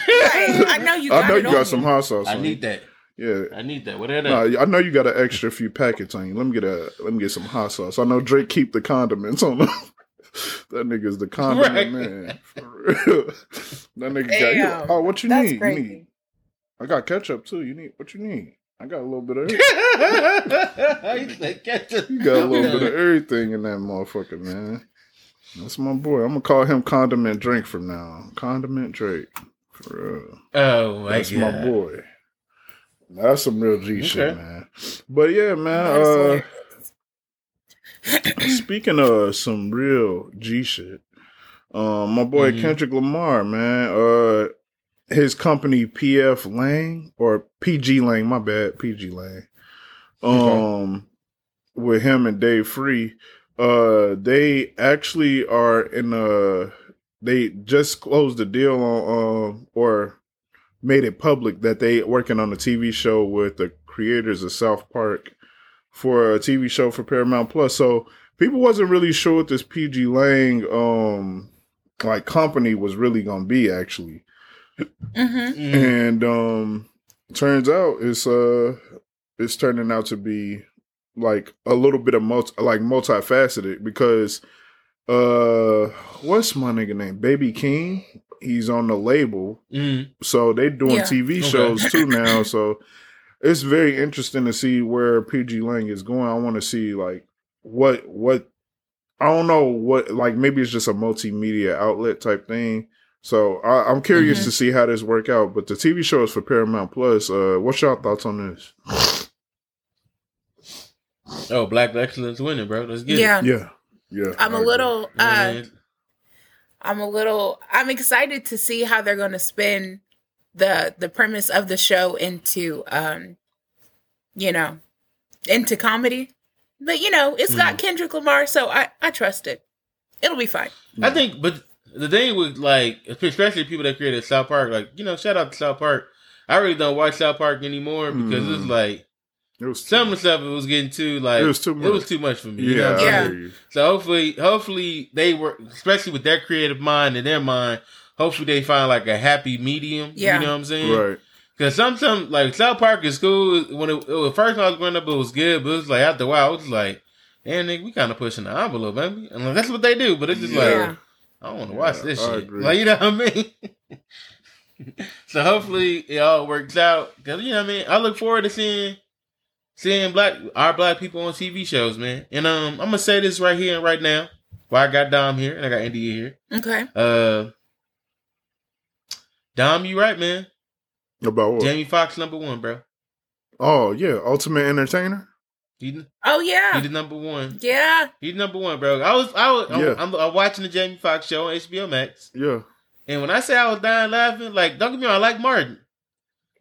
Right. I know you. Got I know it you on got some hot sauce. I on need you. that. Yeah. I need that. Whatever. Nah, I know you got an extra few packets on you. Let me get a let me get some hot sauce. I know Drake keep the condiments on them. that nigga's the condiment Right. man. For real. That nigga got you. Oh, what you need? You need. I got ketchup too. You need what you need? I got a little bit of He's like, "Catch it." You got a little bit of everything in that motherfucker, man. That's my boy. I'm gonna call him Condiment Drake from now on. Condiment Drake. For real. Oh my That's god. my boy. That's some real G shit, man. But yeah, man. That's Uh, hilarious. Speaking of some real G shit, um, my boy Mhm. Kendrick Lamar, man. Uh, his company PF Lang or PG Lang, my bad, PG Lang. Um, with him and Dave Free, uh, they actually are in a. They just closed the deal on, um, or made it public that they working on a TV show with the creators of South Park for a TV show for Paramount Plus. So people wasn't really sure what this PG Lang um like company was really gonna be actually. Mhm. Mhm. And um turns out it's uh it's turning out to be like a little bit of multi like multifaceted because uh what's my nigga name? Baby Keem. He's on the label. Mhm. So they doing Yeah. TV Okay. shows too now. So it's very interesting to see where PG Lang is going. I want to see like what what I don't know what like maybe it's just a multimedia outlet type thing. So I, I'm curious Mhm. to see how this work out. But the TV show is for Paramount Plus. Uh, what's your thoughts on this? Oh, Black Excellence winning, bro. Let's get Yeah. it. Yeah, yeah. I'm I a agree. little. Uh. I'm a little. I'm excited to see how they're going to spin the the premise of the show into, um, you know, into comedy. But you know, it's got Kendrick Lamar, so I I trust it. It'll be fine. I think, but the thing with like, especially people that created South Park, like you know, shout out to South Park. I really don't watch South Park anymore because it's Mm. like It was some of stuff it was getting too like It was too It was much. too much for me. you know yeah, what I'm Yeah. So hopefully, hopefully they were, especially with their creative mind and their mind. Hopefully they find like a happy medium. Yeah. You know what I'm saying? Right. Because some, some like South Park is cool. When it, it was first when I was growing up, it was good. But it was like after a while, it was like, man, nigga, we kind of pushing the envelope, baby. And like, that's what they do. But it's just like, I don't want to Yeah, watch this I shit. agree. Like you know what I mean? so hopefully it all works out. Cause you know what I mean. I look forward to seeing seeing black our black people on TV shows, man. And um, I'm gonna say this right here and right now. Why I got Dom here and I got India here. Okay. Uh, Dom, you right, man. About what? Jamie Foxx number one, bro. Oh yeah, Ultimate Entertainer. He Oh he yeah. the number one. Yeah. He's number one, bro. I was I was Yeah. I'm, I'm watching the Jamie Foxx show on HBO Max, Yeah. and when I say I was dying laughing, like don't get me wrong, I like Martin,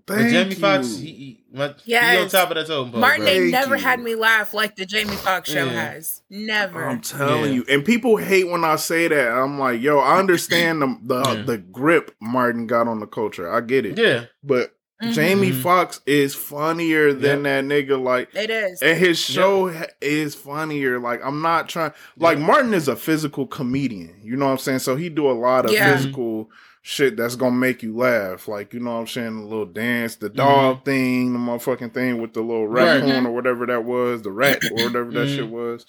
but Jamie you. Foxx, he, he, my, he on top of that totem pole, Martin bro. ain't never you. had me laugh like the Jamie Foxx show Yeah. has. Never. I'm telling Yeah. you, and people hate when I say that. I'm like, yo, I understand the the, Yeah. the grip Martin got on the culture. I get it, Yeah, but Mhm. Jamie Mhm. Foxx is funnier than that nigga. Like, It is. and his show ha- is funnier. Like, I'm not trying. Like, Martin is a physical comedian. You know what I'm saying? So he do a lot of Yeah. physical shit that's gonna make you laugh. Like, you know what I'm saying? The little dance, the Mm-hmm. dog thing, the motherfucking thing with the little Right. raccoon or whatever that was, the rat or whatever that Mhm. shit was.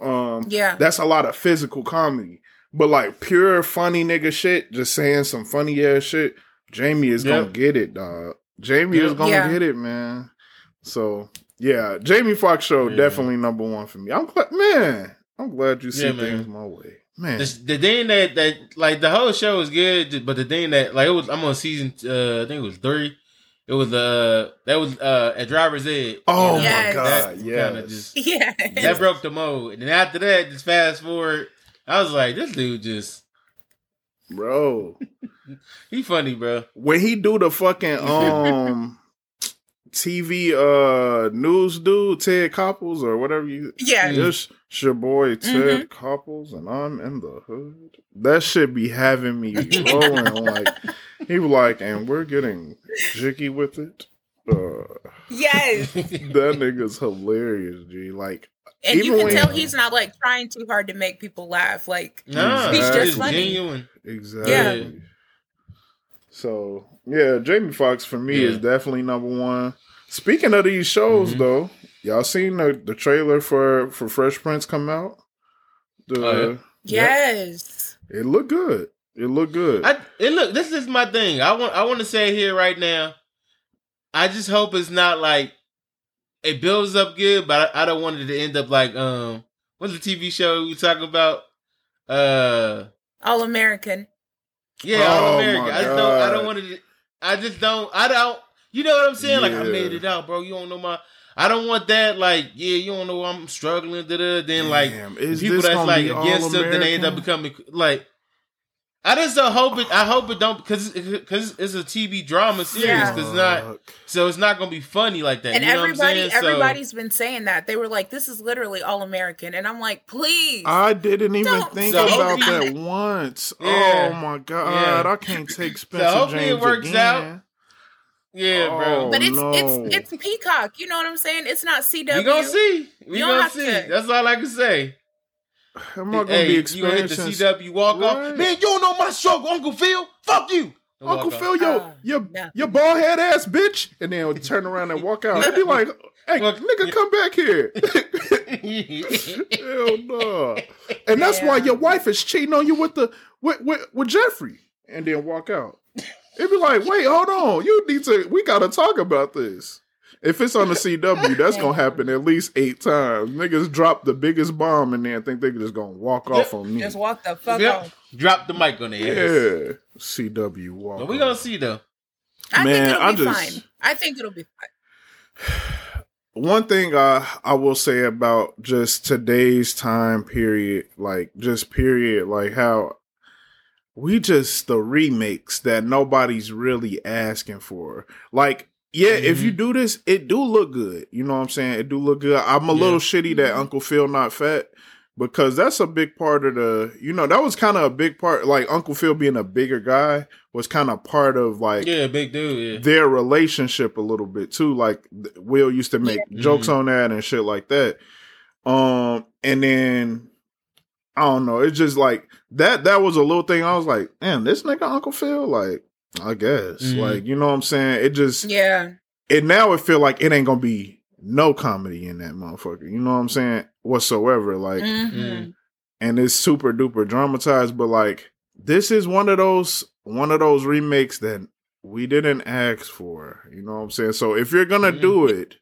Um, yeah. that's a lot of physical comedy. But like pure funny nigga shit, just saying some funny ass shit, Jamie is gonna get it, dog. Jamie is gonna Yeah. get it, man. So yeah, Jamie Foxx show Yeah. definitely number one for me. I'm glad, man. I'm glad you see Yeah, man. things my way, man. the, the thing that that like the whole show was good, but the thing that like it was I'm on season uh I think it was three. It was uh that was uh at Driver's Ed. oh And, uh, Yes. my god, yeah. Yeah. that broke the mold. And then after that, just fast forward, I was like, this dude just Bro, he funny, bro. when he do the fucking um TV uh news dude Ted Koppels or whatever you Yeah. This your boy Ted Mhm. Koppels and I'm in the hood. That should be having me rolling like he was like, and we're getting jiggy with it. Uh, Yes. that nigga's hilarious, G. Like And you can when- tell he's not like trying too hard to make people laugh. Like Nah, He's just it's funny. genuine. exactly. Yeah. So yeah, Jamie Foxx for me Yeah. is definitely number one. Speaking of these shows, Mhm. though, y'all seen the, the trailer for for Fresh Prince come out? The Oh, yes. it looked good. It looked good. I and look, this is my thing. I want I want to say here right now. I just hope it's not like it builds up good, but I, I don't want it to end up like um what's the TV show we talking about? Uh All American. yeah, Oh, All American. I just don't I don't want it to, I just don't I don't you know what I'm saying? Like I made it out, bro. You don't know my I don't want that like, yeah, you don't know I'm struggling, da da then like Damn, is people this that's like against them, then they end up becoming like. I just don't hope it. I hope it don't because because it's a TV drama series. Yeah. Because it's not so it's not gonna be funny like that. And you know what I'm everybody saying? So- everybody's been saying that. They were like, This is literally all American. And I'm like, please. I didn't even think say about that. that once. Yeah. Oh my god, Yeah. I can't take Spencer so hopefully it James works again. out. Yeah, bro. Oh, but it's no. it's it's Peacock. You know what I'm saying? It's not CW. we gonna see. We You don't gonna see. to- That's all I can say. I'm not gonna hey, be you gonna hit the. CW walk off? Right. Man, you don't know my struggle, Uncle Phil. Fuck you. And Uncle walk Phil, yo, Uh, your no. your bald head ass bitch, and then would turn around and walk out. They'd be like, "Hey, Look, nigga, come back here." Hell no. And that's why your wife is cheating on you with the with with, with Jeffrey, and then walk out. It'd be like, wait, hold on, you need to. We gotta talk about this. If it's on the CW, that's gonna happen at least eight times. Niggas drop the biggest bomb in there and then think they're just gonna walk off on me. Just walk the fuck Yep. off. Drop the mic on their ass. Yeah, CW walk. But we gonna see though. I Man, think it'll I be just- fine. I think it'll be fine. one thing I I will say about just today's time period, like just period, like how we just the remakes that nobody's really asking for. Like, yeah, if you do this, it do look good. You know what I'm saying? It do look good. I'm a Yeah. little shitty that Uncle Phil not fat because that's a big part of the. You know, that was kind of a big part. Like Uncle Phil being a bigger guy was kind of part of like Yeah, big dude. Yeah. their relationship a little bit too. Like Will used to make jokes Mhm. on that and shit like that. Um, and then I don't know. It's just like that. That was a little thing. I was like, man, this nigga Uncle Phil. Like, I guess. Mhm. Like, you know what I'm saying? It just Yeah. and now it feel like it ain't gonna be no comedy in that motherfucker. You know what I'm saying? Whatsoever. Like, hmm and it's super duper dramatized but like this is one of those one of those remakes that we didn't ask for you know what i'm saying so if you're gonna do it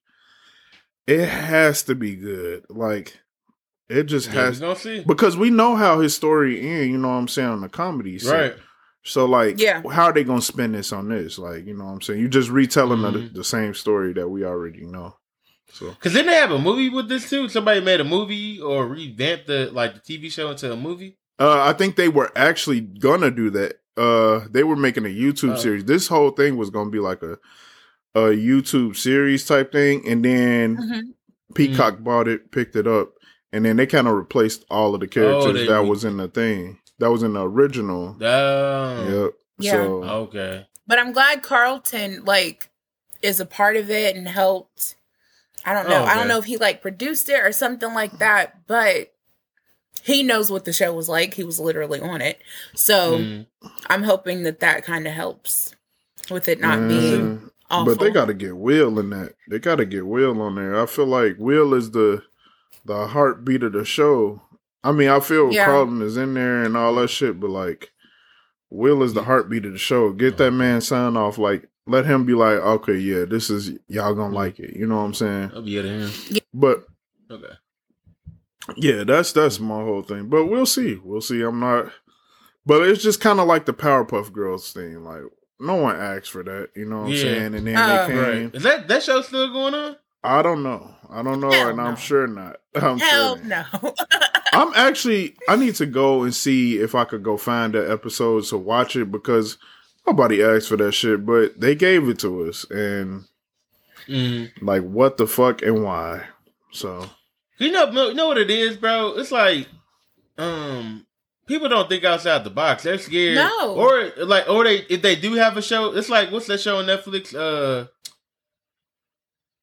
it has to be good like it just Yeah, has gonna see. because we know how his story end you know what i'm saying on the comedy side. Right. so like Yeah. how are they gonna spin this on this like you know what i'm saying you just retelling the, Mhm. the same story that we already know so Cause didn't they have a movie with this too? Somebody made a movie or revamped the like the TV show into a movie. Uh, I think they were actually gonna do that. Uh, they were making a YouTube Oh. series. This whole thing was gonna be like a a YouTube series type thing, and then hmm Peacock bought it, picked it up, and then they kind of replaced all of the characters Oh, they that re- was in the thing. That was in the original. Oh, Yep. Yeah. So okay. But I'm glad Carlton like is a part of it and helped. I don't know. Oh, I don't know if he like produced it or something like that, but he knows what the show was like. He was literally on it. So Mm. I'm hoping that that kind of helps with it not being awful. but they got to get Will in that. They got to get Will on there. I feel like Will is the the heartbeat of the show. I mean, I feel Yeah. Carlton is in there and all that shit, but like Will is the heartbeat of the show. Get that man sign off. Like, let him be like, okay, yeah, this is y'all gonna like it. You know what I'm saying? I'll be at him. But Okay. yeah, that's that's my whole thing. But we'll see. We'll see. I'm not. But it's just kind of like the Powerpuff Girls thing. Like, no one asked for that. You know what I'm Yeah. saying? And then Oh. they uh, came. Right. Is that that show still going on? I don't know. I don't know, Hell and no. I'm sure not. I'm Hell sure. no. I'm actually. I need to go and see if I could go find the episode to watch it because nobody asked for that shit, but they gave it to us, and Mm-hmm. Like what the fuck and why? So You know, you know what it is, bro. It's like, um, people don't think outside the box. They're scared. No. Or like, or they if they do have a show, it's like what's that show on Netflix? Uh,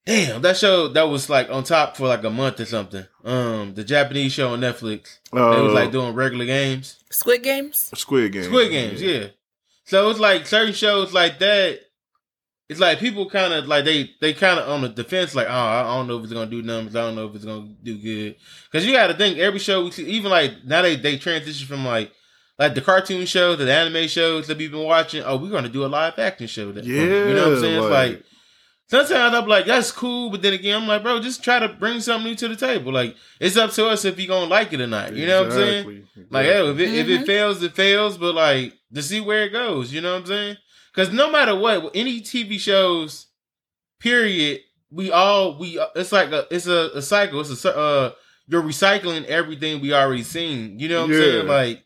damn, that show that was like on top for like a month or something. Um, the Japanese show on Netflix. uh, They was like doing regular games, Squid Games. Squid Games. Squid Games. Yeah. So it's like certain shows like that. It's like people kind of like they they kind of on the defense, like oh I don't know if it's gonna do numbers, I don't know if it's gonna do good. Because you got to think every show we see, even like now they they transition from like like the cartoon shows the anime shows that we've been watching. Oh, we're gonna do a live action show. That, Yeah, you know what I'm saying? It's like sometimes I'm like that's cool, but then again I'm like bro, just try to bring something new to the table. Like it's up to us if you're gonna like it or not. You know what I'm saying? Exactly. Like, hell, if it, if it fails, it fails. But like to see where it goes, you know what I'm saying? Because no matter what, any TV shows, period, we all we it's like a it's a, a cycle. It's a cy- uh you're recycling everything we already seen. You know what I'm saying? Like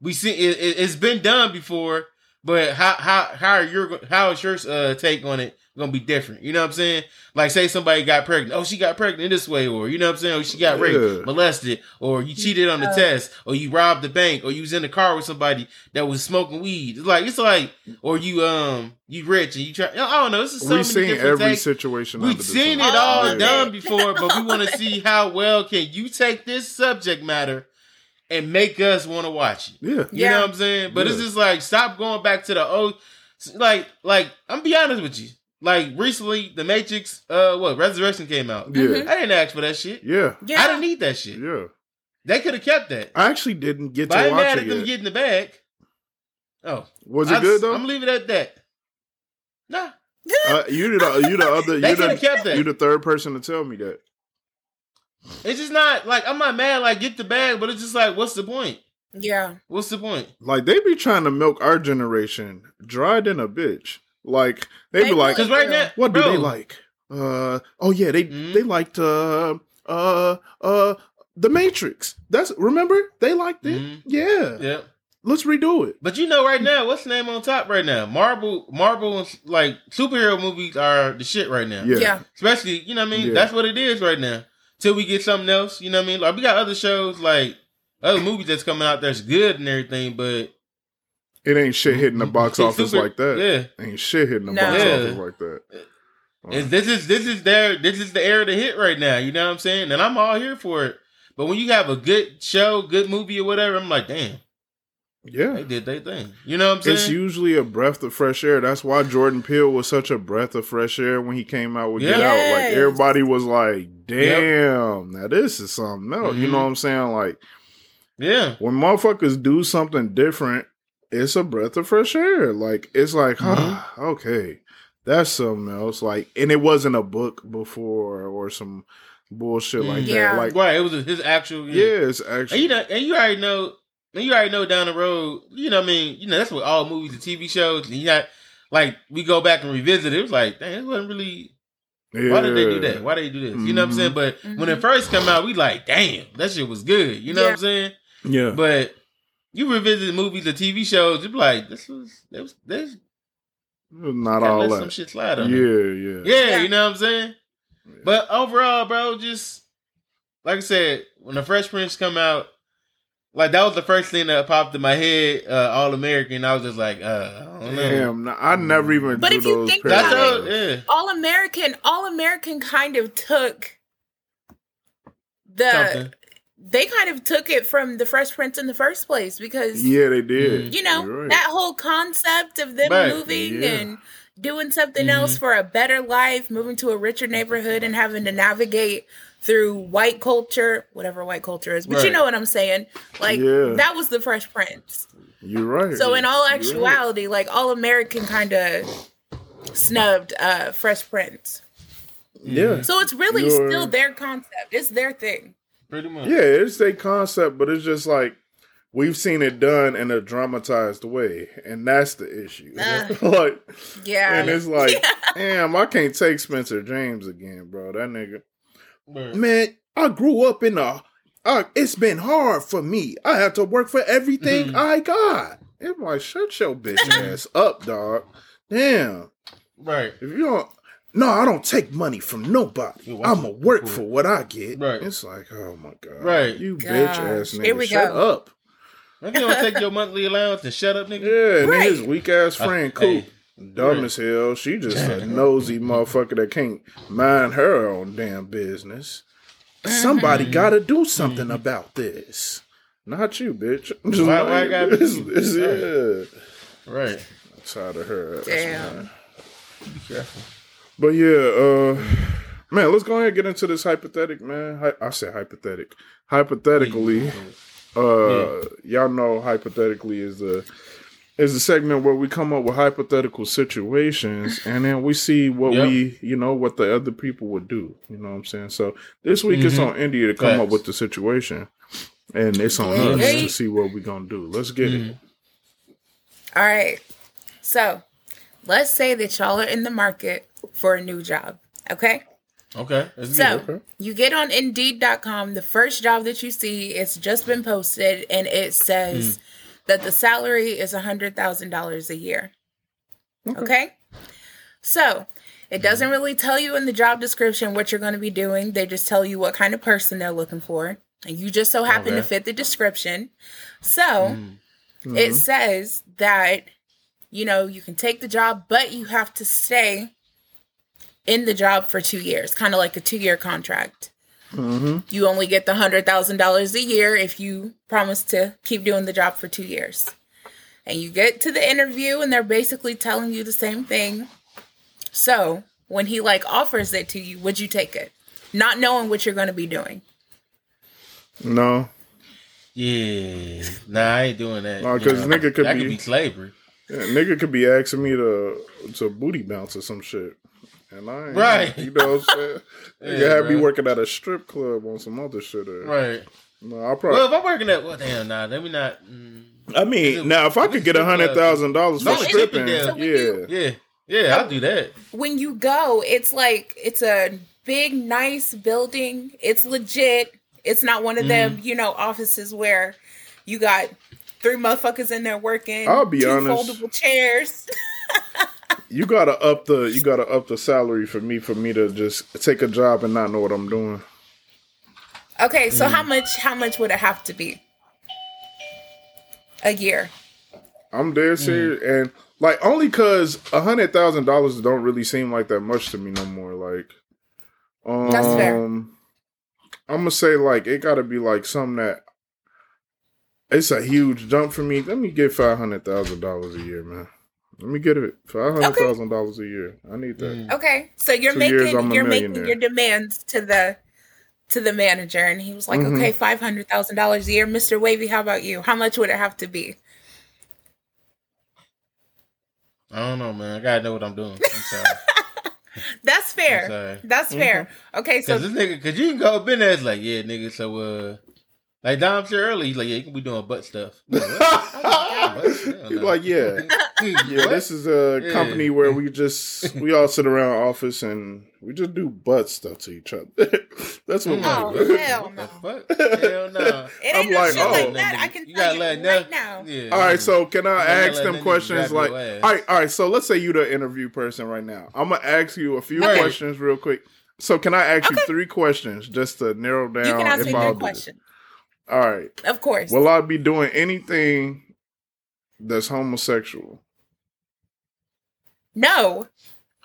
we see it, it, it's been done before, but how how how are your how is your uh, take on it gonna be different? You know what I'm saying? Like say somebody got pregnant, oh she got pregnant this way, or you know what I'm saying? Or she got Yeah. raped, molested, or you cheated on the Yeah. test, or you robbed the bank, or you was in the car with somebody that was smoking weed. It's like it's like, or you um you rich and you try. I don't know. This is so We've seen every takes. situation. We've seen sun. it all All done it. before, but we want to see how well can you take this subject matter and make us want to watch it. Yeah. You know what I'm saying? But it's just like stop going back to the old. Like, like I'm be honest with you. Like recently, the Matrix, uh, what Resurrection came out. Yeah. Mhm. I didn't ask for that shit. Yeah. Yeah. I didn't need that shit. Yeah. They could have kept that. I actually didn't get But I to ain't watch mad it at them getting the bag. Oh, Was it I, good though? I'm leaving it at that. Nah, Uh, you the you the other they you the kept that. you the third person to tell me that. It's just not like I'm not mad. Like get the bag, but it's just like, what's the point? yeah. What's the point? Like they be trying to milk our generation dry than a bitch. Like they be They like, Because right now, what do they like? Uh oh yeah, they Mhm. they liked uh uh uh the Matrix. That's remember they liked it. Mhm. Yeah, Yeah, let's redo it. but you know, right now, what's the name on top right now? Marvel, Marvel, like superhero movies are the shit right now. Yeah, Yeah. Especially, you know what I mean? Yeah. That's what it is right now. Till we get something else, you know what I mean? Like we got other shows, like other movies that's coming out that's good and everything, but it ain't shit hitting the box Super- office like that. Yeah. Ain't shit hitting the No. box Yeah. office like that. And this is this is their this is the era to hit right now. You know what I'm saying? And I'm all here for it. But when you have a good show, good movie or whatever, I'm like, damn, Yeah. they did their thing. You know what I'm saying? It's usually a breath of fresh air. That's why Jordan Peele was such a breath of fresh air when he came out with Get Yeah. Out. Like everybody was like, "Damn, now this is something else." You Mhm. know what I'm saying? Like yeah. when motherfuckers do something different, it's a breath of fresh air. Like it's like, ah, okay, that's something else. Like, and it wasn't a book before or some bullshit like Yeah. that. Like, right. It was his actual. yeah, it's And actually you know, and you already know, and you already know down the road. You know, what I mean, you know, that's what all movies and TV shows. And you got like we go back and revisit it. It was like, dang, it wasn't really. Why did they do that? Why did they do this? You know what I'm saying? But when it Mhm. first come out, we like, damn, that shit was good. You know what I'm saying? Yeah, But you revisit movies or TV shows, you be like, this was, this was, this not all let some shit slide on. Yeah, yeah, Yeah, Yeah. you know what I'm saying? But overall, bro, just like I said, when the Fresh Prince come out, like that was the first thing that popped in my head, uh, All American. I was just like, uh, I don't know. Damn, no, I never even. But do if you those think about how, parallels. yeah. All American, All American kind of took the Something. They kind of took it from the Fresh Prince in the first place because Yeah, they did. you know right. that whole concept of them Right. moving Yeah. and doing something Mhm. else for a better life, moving to a richer neighborhood and having to navigate through white culture, whatever white culture is. But you know what I'm saying? Like Yeah. that was the Fresh Prince. You're right. So in all You're right. actuality, like all American kind of snubbed uh Fresh Prince. yeah, So it's really You're- still their concept. It's their thing. Pretty much. yeah, it's a concept, but it's just like we've seen it done in a dramatized way, and that's the issue. Ah. like, Yeah. and it's like, damn, I can't take Spencer James again, bro. That nigga, Right. man, I grew up in a. Uh, it's been hard for me. I had to work for everything Mhm. I got. It's like, shut your bitch ass up, dog. Damn. Right. If you don't, no, I don't take money from nobody. I'ma work for what I get. Right. It's like, oh my god. Right. You bitch ass nigga. Here we Shut go. up. If you don't take your monthly allowance and shut up, nigga. Yeah, and then his weak ass friend Coop. hey. Dumb Right. as hell. She just a nosy motherfucker that can't mind her own damn business. Somebody Mm-hmm. gotta do something about this. Not you, bitch. Just Why- like, why I gotta be it's, you? yeah. Right. I'm tired of her. Damn. Be careful. But yeah, uh man, let's go ahead and get into this hypothetic, man. Hy- I said hypothetic. Hypothetically, uh y'all know hypothetically is the is the segment where we come up with hypothetical situations and then we see what Yep. we you know what the other people would do. You know what I'm saying? So this week it's Mhm. on India to come up with the situation. And it's on Hey, us hey. to see what we're gonna do. Let's get it. All right. So let's say that y'all are in the market for a new job. Okay. Okay. So. Okay. you get on indeed.com, the first job that you see, it's just been posted and it says hmm. that the salary is a $100,000 a year. Okay. So it doesn't hmm. really tell you in the job description what you're going to be doing. They just tell you what kind of person they're looking for. And you just so happen to fit the description. So hmm. it mm-hmm. says that, you know, you can take the job, but you have to stay in the job for two years, kind of like a two year contract. Mm-hmm. You only get the $100,000 a year if you promise to keep doing the job for two years. And you get to the interview, and they're basically telling you the same thing. So when he like offers it to you, would you take it? Not knowing what you're going to be doing. No. Yeah. Nah, I ain't doing that. Nah, 'cause nigga could that be- could be slavery. Yeah, nigga could be asking me to to booty bounce or some shit. And I ain't, Right. You know what I'm saying? Yeah, Nigga had me working at a strip club on some other shit. Or, Right. No, I probably. Well, if I'm working at well, damn, nah, let me not. Mm, I mean, it- now if I could get a hundred thousand dollars for No, stripping, stripping down. yeah, yeah, yeah, I'll do that. when you go, it's like it's a big, nice building. It's legit. It's not one of them, Mm-hmm. you know, offices where you got three motherfuckers in there working. I'll be two honest. foldable chairs. you gotta up the you gotta up the salary for me for me to just take a job and not know what I'm doing. okay, so Mm. how much? How much would it have to be? A year. I'm dead serious, and like only because a hundred thousand dollars don't really seem like that much to me no more. Like, um, That's fair. I'm gonna say like it gotta be like something that it's a huge jump for me. Let me get five hundred thousand dollars a year, man. Let me get it five hundred thousand dollars a year. I need that. Mm. Okay, so you're Two making I'm you're making your demands to the to the manager, and he was like, Mhm. "Okay, five hundred thousand dollars a year, Mister Wavy. How about you? How much would it have to be?" I don't know, man. I gotta know what I'm doing. I'm sorry. That's I'm fair. sorry. That's fair. Okay, so Cause this nigga, cause you can go up in there, it's like, yeah, nigga. So, uh, like Dom said earlier, he's like, yeah, you can be doing butt stuff. I'm like. Butt? Hell He's like, yeah. Yeah, this is a Yeah. company where we just we all sit around office and we just do butt stuff to each other. That's what Oh, we do. hell no. Hell no. It ain't I'm no like, shit oh. like that. I can You tell gotta you right them- now. Yeah. All right, so can I gotta ask them questions like all right, all right, so let's say you the interview person right now. I'm gonna ask you a few Right. questions real quick. So can I ask you three questions just to narrow down You can ask me I'll your do question. it? All right. Of course. Will I be doing anything that's homosexual? No.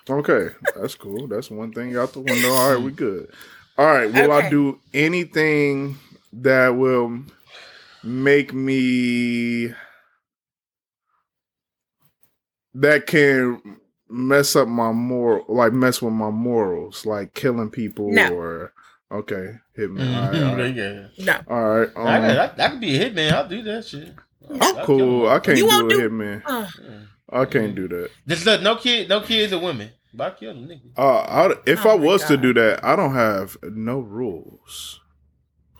Okay, that's cool. That's one thing out the window. All right, we good. All right, will I do anything that will make me that can mess up my moral, like mess with my morals, like killing people No. or okay, hit me. All right, all right. Yeah. No. All right, I, um, I, I could be a hitman. I'll do that shit. I'm cool. I can't You do won't a do- hitman. Oh, I can't do that. Just look, no kid, no kids or women. But I kill them nigga. Uh, I, if Oh I my was to do that, I don't have no rules.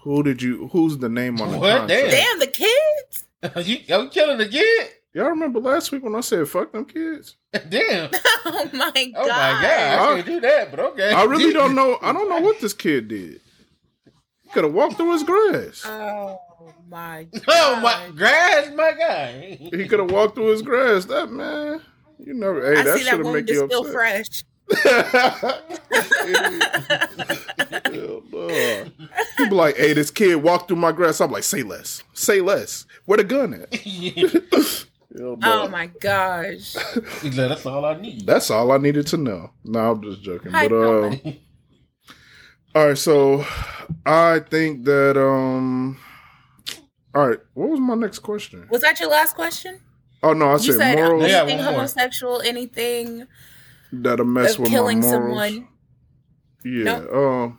Who did you? Who's the name on the What? contract? damn the kids. you, you killing the kid? Y'all remember last week when I said "fuck them kids"? Damn. Oh my god. Oh my god. I can't do that, but okay. I really don't know. I don't know what this kid did. He could have walked through his grass. Oh my god. Oh my grass, my guy. He could have walked through his grass. That man, you never. Hey, I that see should have wound make is you still upset. fresh. Hell no. He be like, hey, this kid walked through my grass. I'm like, say less. Say less. Where the gun at? Hell. Oh my gosh. That's all I need. That's all I needed to know. No, I'm just joking. Hi, but um, all right, so I think that um, all right. What was my next question? Was that your last question? Oh no, I You said said morals Yeah, anything one more. homosexual, anything that a mess of with killing my morals. someone. Yeah. Um,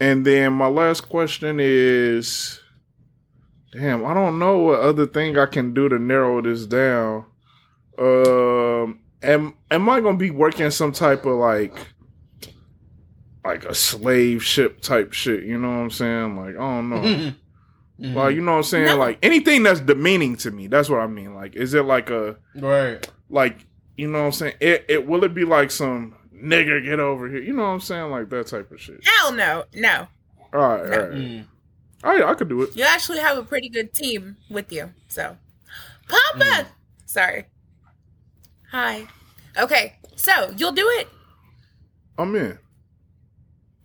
and then my last question is, damn, I don't know what other thing I can do to narrow this down. Um, am am I gonna be working some type of like, like a slave ship type shit? You know what I'm saying? Like, I don't know. Mhm. Like, you know what I'm saying? No. Like anything that's demeaning to me. That's what I mean. Like, is it like a right. like you know what I'm saying? It it will it be like some nigga get over here? You know what I'm saying? Like that type of shit. Hell no, no. All right, No. all right. Mm. All right, I could do it. You actually have a pretty good team with you. So, Papa. Sorry. Hi. Okay, so you'll do it. I'm in.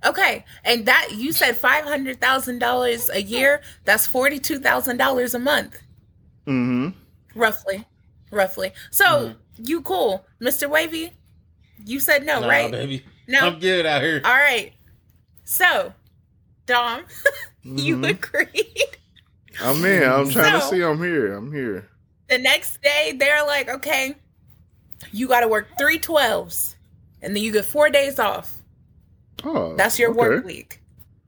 Okay, and that you said five hundred thousand dollars a year. That's forty two thousand dollars a month, Mm-hmm. roughly, roughly. So you cool, Mister Wavy? You said no, Nah, right? baby. No. I'm good out here. All right. So, Dom, you Mhm. agreed. I'm in. I'm trying to see. I'm here. I'm here. The next day, they're like, okay, you got to work three 12s, and then you get four days off. Oh, That's your okay. work week.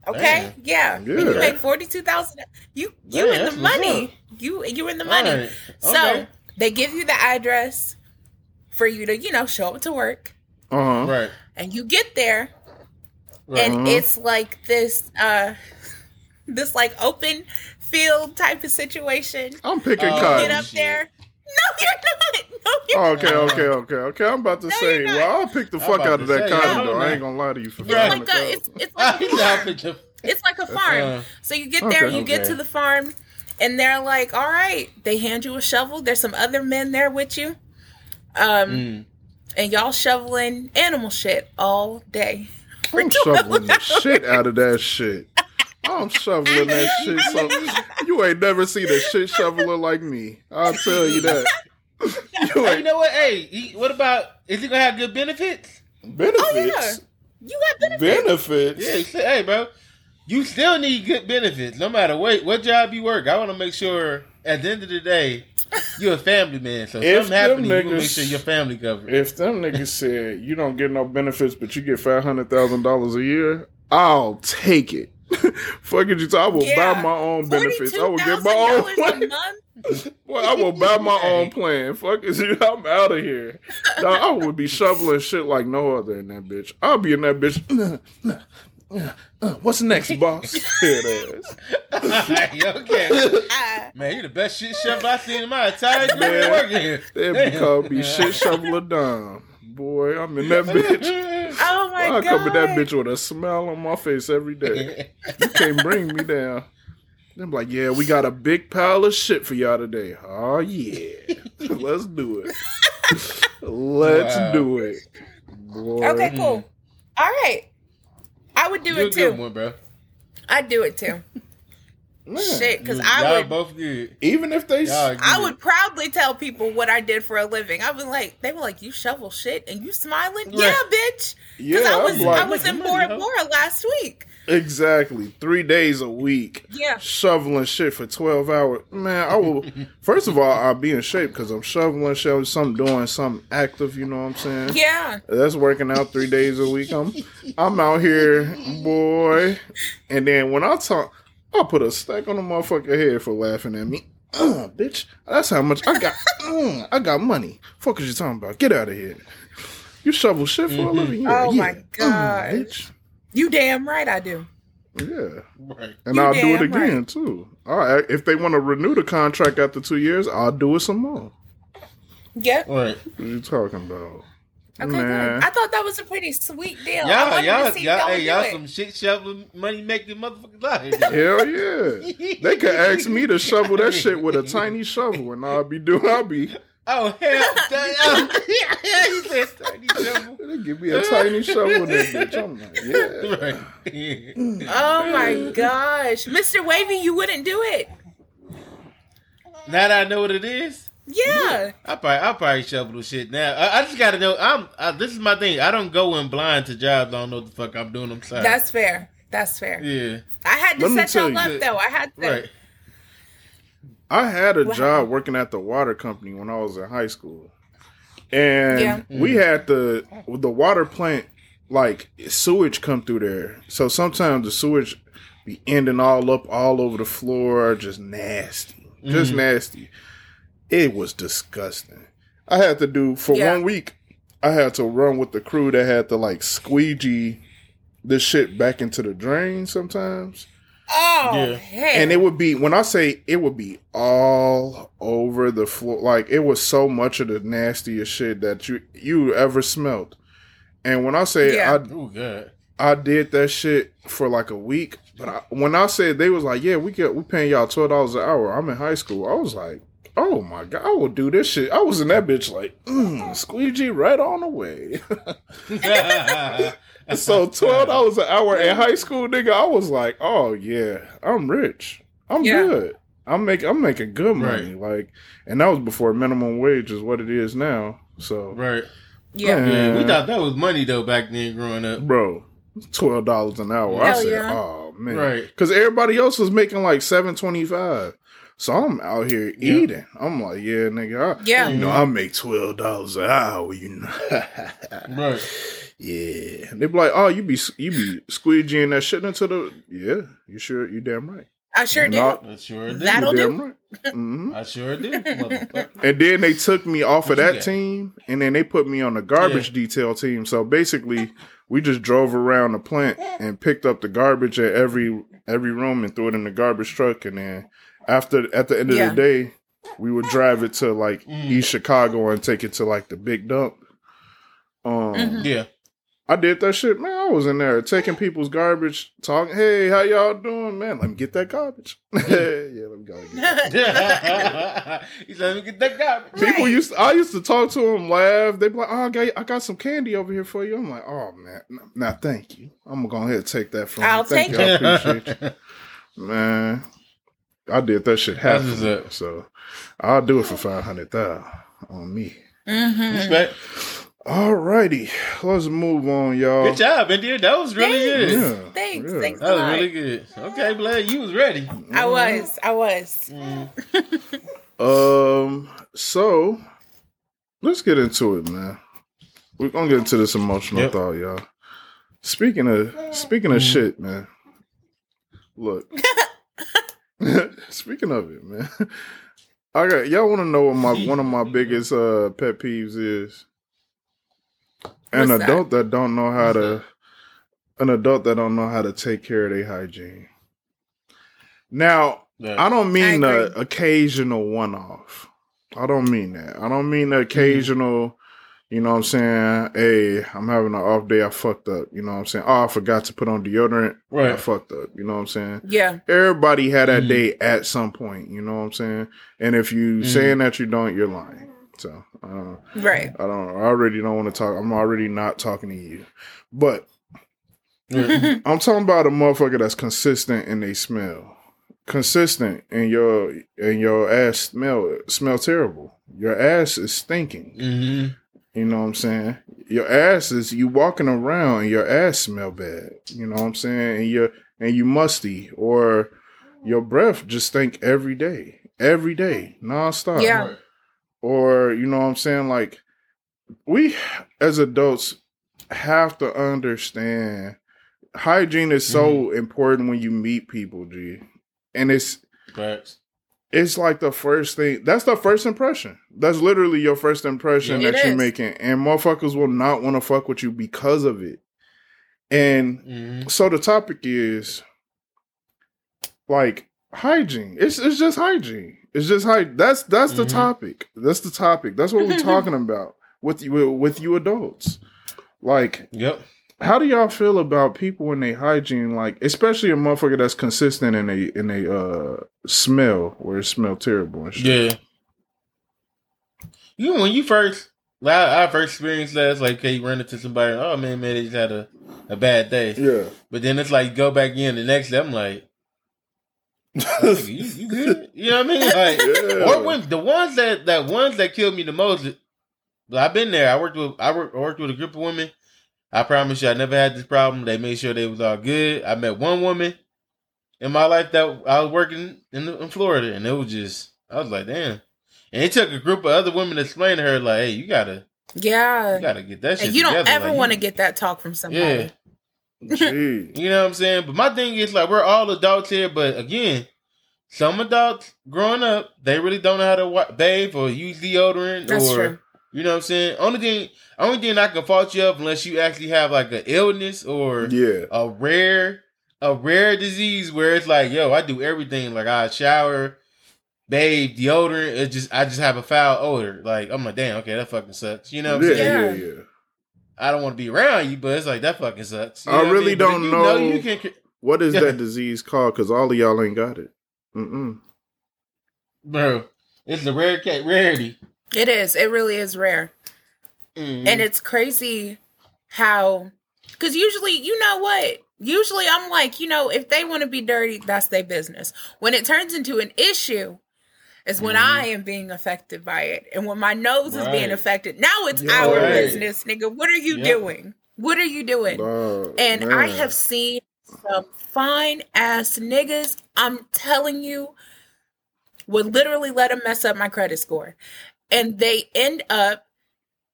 Okay, yeah. And you make forty two thousand. You you Yeah, in the money. You you in the money. All right. So Okay. they give you the address for you to you know show up to work, Uh huh. Right. and you get there, and Uh-huh. it's like this uh this like open field type of situation. I'm picking Oh, Get cotton. up shit. there. No, you're not. No, you're Oh, okay, not. okay, okay, okay. I'm about to No, say, you're not. well, I'll pick the I'm fuck out of that say, cotton no, though. I ain't gonna lie to you for It's Right. like it's it's like a farm. It's like a farm. Uh, So you get there, Okay. you get Okay. to the farm, and they're like, "All right." They hand you a shovel. There's some other men there with you, um, mm. and y'all shoveling animal shit all day. I'm shoveling the shit out of that shit. I'm shoveling that shit. So you ain't never seen a shit shoveler like me. I'll tell you that. You Hey, you know what? Hey, he, what about? Is he gonna have good benefits? benefits. Oh yeah, you got benefits. Benefits. Yeah. Hey, bro, you still need good benefits, no matter what what job you work. I want to make sure at the end of the day, you're a family man. So if If something happens, them you make sure your family covered. If them niggas said you don't get no benefits, but you get five hundred thousand dollars a year, I'll take it. Fuck it, you. talk- I will Yeah. buy my own benefits. I will get my own a plan. month. Well, I will buy my own plan. Fuck it, you. I'm out of here. Dog, I would be shoveling shit like no other in that bitch. I'll be in that bitch. Uh, What's next, boss? Head ass. okay. Ah, Man, you the best shit chef I've seen in my entire career Man, working here. They Damn. be called me shit shoveler Dom. Boy, I'm in that bitch. oh my I god! come in that bitch with a smile on my face every day. You can't bring me down. Them like, yeah, we got a big pile of shit for y'all today. Oh yeah, let's do it. Let's Wow. do it. Boy. Okay, cool. All right, I would do You're a it good too. one, bro. I'd do it too. Man, Shit, because I y'all would. both good. Even if they, Y'all I would proudly tell people what I did for a living. I was like, they were like, "You shovel shit and you smiling? Right. Yeah, bitch." yeah, Because I I'm was like, I was in Look at Bora Bora last week. exactly three days a week. Yeah. shoveling shit for 12 hours. Man, I will. First of all, I'll be in shape because I'm shoveling, shoveling, something doing something active. You know what I'm saying? Yeah. That's working out three days a week. I'm, I'm out here, boy. And then when I talk, I'll put a stack on the motherfucker head for laughing at me. Uh, bitch, that's how much I got. Uh, I got money. Fuck is you talking about? Get out of here. You shovel shit for a living? Yeah, Oh yeah. my Uh, God. bitch. You damn right I do. Yeah. Right. And You I'll do it again right. too. All right. If they want to renew the contract after two years, I'll do it some more. Yep. Right. What are you talking about? Okay, Man. I thought that was a pretty sweet deal. Y'all, wanted y'all, to see y'all, y'all hey, y'all some shit shoveling, money making motherfuckers out here. Hell yeah. They could ask me to shovel that shit with a tiny shovel and I'll be doing I'll be Oh hell! damn. he said tiny shovel. they give give me a tiny shovel, this bitch. I'm like, yeah. Oh my gosh, Mr. Wavy, you wouldn't do it. Now that I know what it is, Yeah. I probably I probably shovel the shit now. I, I just gotta know. I'm. I, this is my thing. I don't go in blind to jobs. I don't know what the fuck I'm doing. I'm sorry. That's fair. That's fair. yeah. I had to Let set tell y'all you. up though. I had to. Right. I had a What job working at the water company when I was in high school, and Yeah. we had the the water plant like sewage come through there. So sometimes the sewage be ending all up all over the floor, just nasty, just Mhm. nasty. It was disgusting. I had to do for Yeah. one week. I had to run with the crew that had to like squeegee this shit back into the drain sometimes. Oh, Yeah. hell. And it would be when I say it would be all over the floor, like it was so much of the nastiest shit that you you ever smelt. And when I say Yeah. Oh god. I I did that shit for like a week, but I, when I said they was like, yeah, we get we paying y'all twelve dollars an hour. I'm in high school. I was like, oh my god, I will do this shit. I was in that bitch like, mm, squeegee right on the way. so twelve dollars an hour in high school, nigga. I was like, oh yeah, I'm rich. I'm Yeah. good. I'm making I'm making good money. Like, and that was before minimum wage is what it is now. So, right. yeah. Man. We thought that was money though back then growing up. bro, twelve dollars an hour. I Hell said, yeah. oh man, Right. Because everybody else was making like seven twenty five. So I'm out here Yeah. eating. I'm like, yeah, nigga. I, Yeah. You know, I make twelve dollars an hour. You know. Right. Yeah, and they be like, "Oh, you be you be squeegeeing that shit into the yeah." You sure? You damn right. I sure do. Not- I sure did. That'll do. damn right. hmm I sure did. motherfucker. And then they took me off What of that got? team, and then they put me on the garbage detail team. So basically, we just drove around the plant and picked up the garbage at every every room and threw it in the garbage truck. And then after at the end of Yeah. the day, we would drive it to like Mm. East Chicago and take it to like the big dump. Um, Mhm. Yeah. I did that shit, man. I was in there taking people's garbage, talking, "Hey, how y'all doing, man? Let me get that garbage." yeah, let me go. Get that. He said, "Let me get that garbage." People Right. used, I used to talk to them, laugh. They be like, "Oh, I got, I got some candy over here for you." I'm like, "Oh man, now thank you. I'm gonna go ahead and take that from I'll you. Thank take you. I appreciate you, man." I did that shit half, That's what's up. so I'll do it for five hundred thousand on me. Mhm. Respect. Alrighty, let's move on, y'all. Good job, India. That was really Thanks. good. Yeah, Thanks. yeah. Thanks a That was really good. Okay, Blade, you was ready. I was. I was. Um, so let's get into it, man. We're gonna get into this emotional Yep. thought, y'all. Speaking of speaking of Mhm. shit, man. Look. speaking of it, man. I got y'all wanna know what my one of my biggest uh pet peeves is? An What's that? adult that don't know how to an adult that don't know how to take care of their hygiene. Now, I don't mean I the occasional one off. I don't mean that. I don't mean the occasional, you know what I'm saying? Hey, I'm having an off day. I fucked up. You know what I'm saying? Oh, I forgot to put on deodorant. Right. I fucked up. You know what I'm saying? Yeah. Everybody had that Mhm. day at some point. You know what I'm saying? And if you Mhm. saying that you don't, you're lying. So I don't. Right. I don't. I already don't want to talk. I'm already not talking to you. But I'm talking about a motherfucker that's consistent in they smell. Consistent and your and your ass smell smell terrible. Your ass is stinking. hmm You know what I'm saying? Your ass is you walking around and your ass smell bad. You know what I'm saying? And you and you musty or your breath just stink every day. Every day. Nonstop. Yeah. Right. Or you know what I'm saying? Like we as adults have to understand hygiene is so mm-hmm. important when you meet people, G. And it's Facts. It's like the first thing that's the first impression. That's literally your first impression Yeah. that you're is. making. And motherfuckers will not want to fuck with you because of it. And hmm so the topic is like hygiene. It's it's just hygiene. It's just hy- that's that's the Mhm. topic. That's the topic. That's what we're talking about with you with you adults. Like, Yep. How do y'all feel about people in their hygiene? Like, especially a motherfucker that's consistent in a in a uh smell where it smell terrible and shit. Yeah. You when you first like, I, I first experienced that. It's like, okay, you run into somebody. Oh man, man, they just had a, a bad day. Yeah. But then it's like go back in the next day. I'm like, you, you good? You know what I mean? Like, Yeah. or when the ones that that ones that killed me the most. But I've been there. I worked with I worked, I worked with a group of women. I promise you, I never had this problem. They made sure they was all good. I met one woman in my life that I was working in, in Florida, and it was just I was like, damn. And it took a group of other women to explain to her, like, hey, you gotta Yeah. you gotta get that shit. and you don't ever Like, want to get that talk from somebody. Yeah. You know what I'm saying? But my thing is like we're all adults here, but again, some adults growing up, they really don't know how to wa- bathe or use deodorant That's or true. You know what I'm saying? Only thing only thing I can fault you of unless you actually have like an illness or Yeah. a rare a rare disease where it's like, yo, I do everything. Like I shower, bathe, deodorant. It just I just have a foul odor. Like I'm like, damn, okay, that fucking sucks. You know what I'm yeah, saying? yeah, yeah. I don't want to be around you, but it's like that fucking sucks. You I know really mean? Don't you know- you can What is Yeah. that disease called? Because all of y'all ain't got it. Mm-mm. bro. It's a rare cat rarity. It is. It really is rare. Mhm. And it's crazy how, because usually, you know what? Usually I'm like, you know, if they want to be dirty, that's their business. When it turns into an issue, is when Mhm. I am being affected by it. And when my nose is being affected, now it's Yeah. our Right. business, nigga. What are you doing? What are you doing? Dog, And I have seen some fine ass niggas, I'm telling you, would literally let them mess up my credit score. And they end up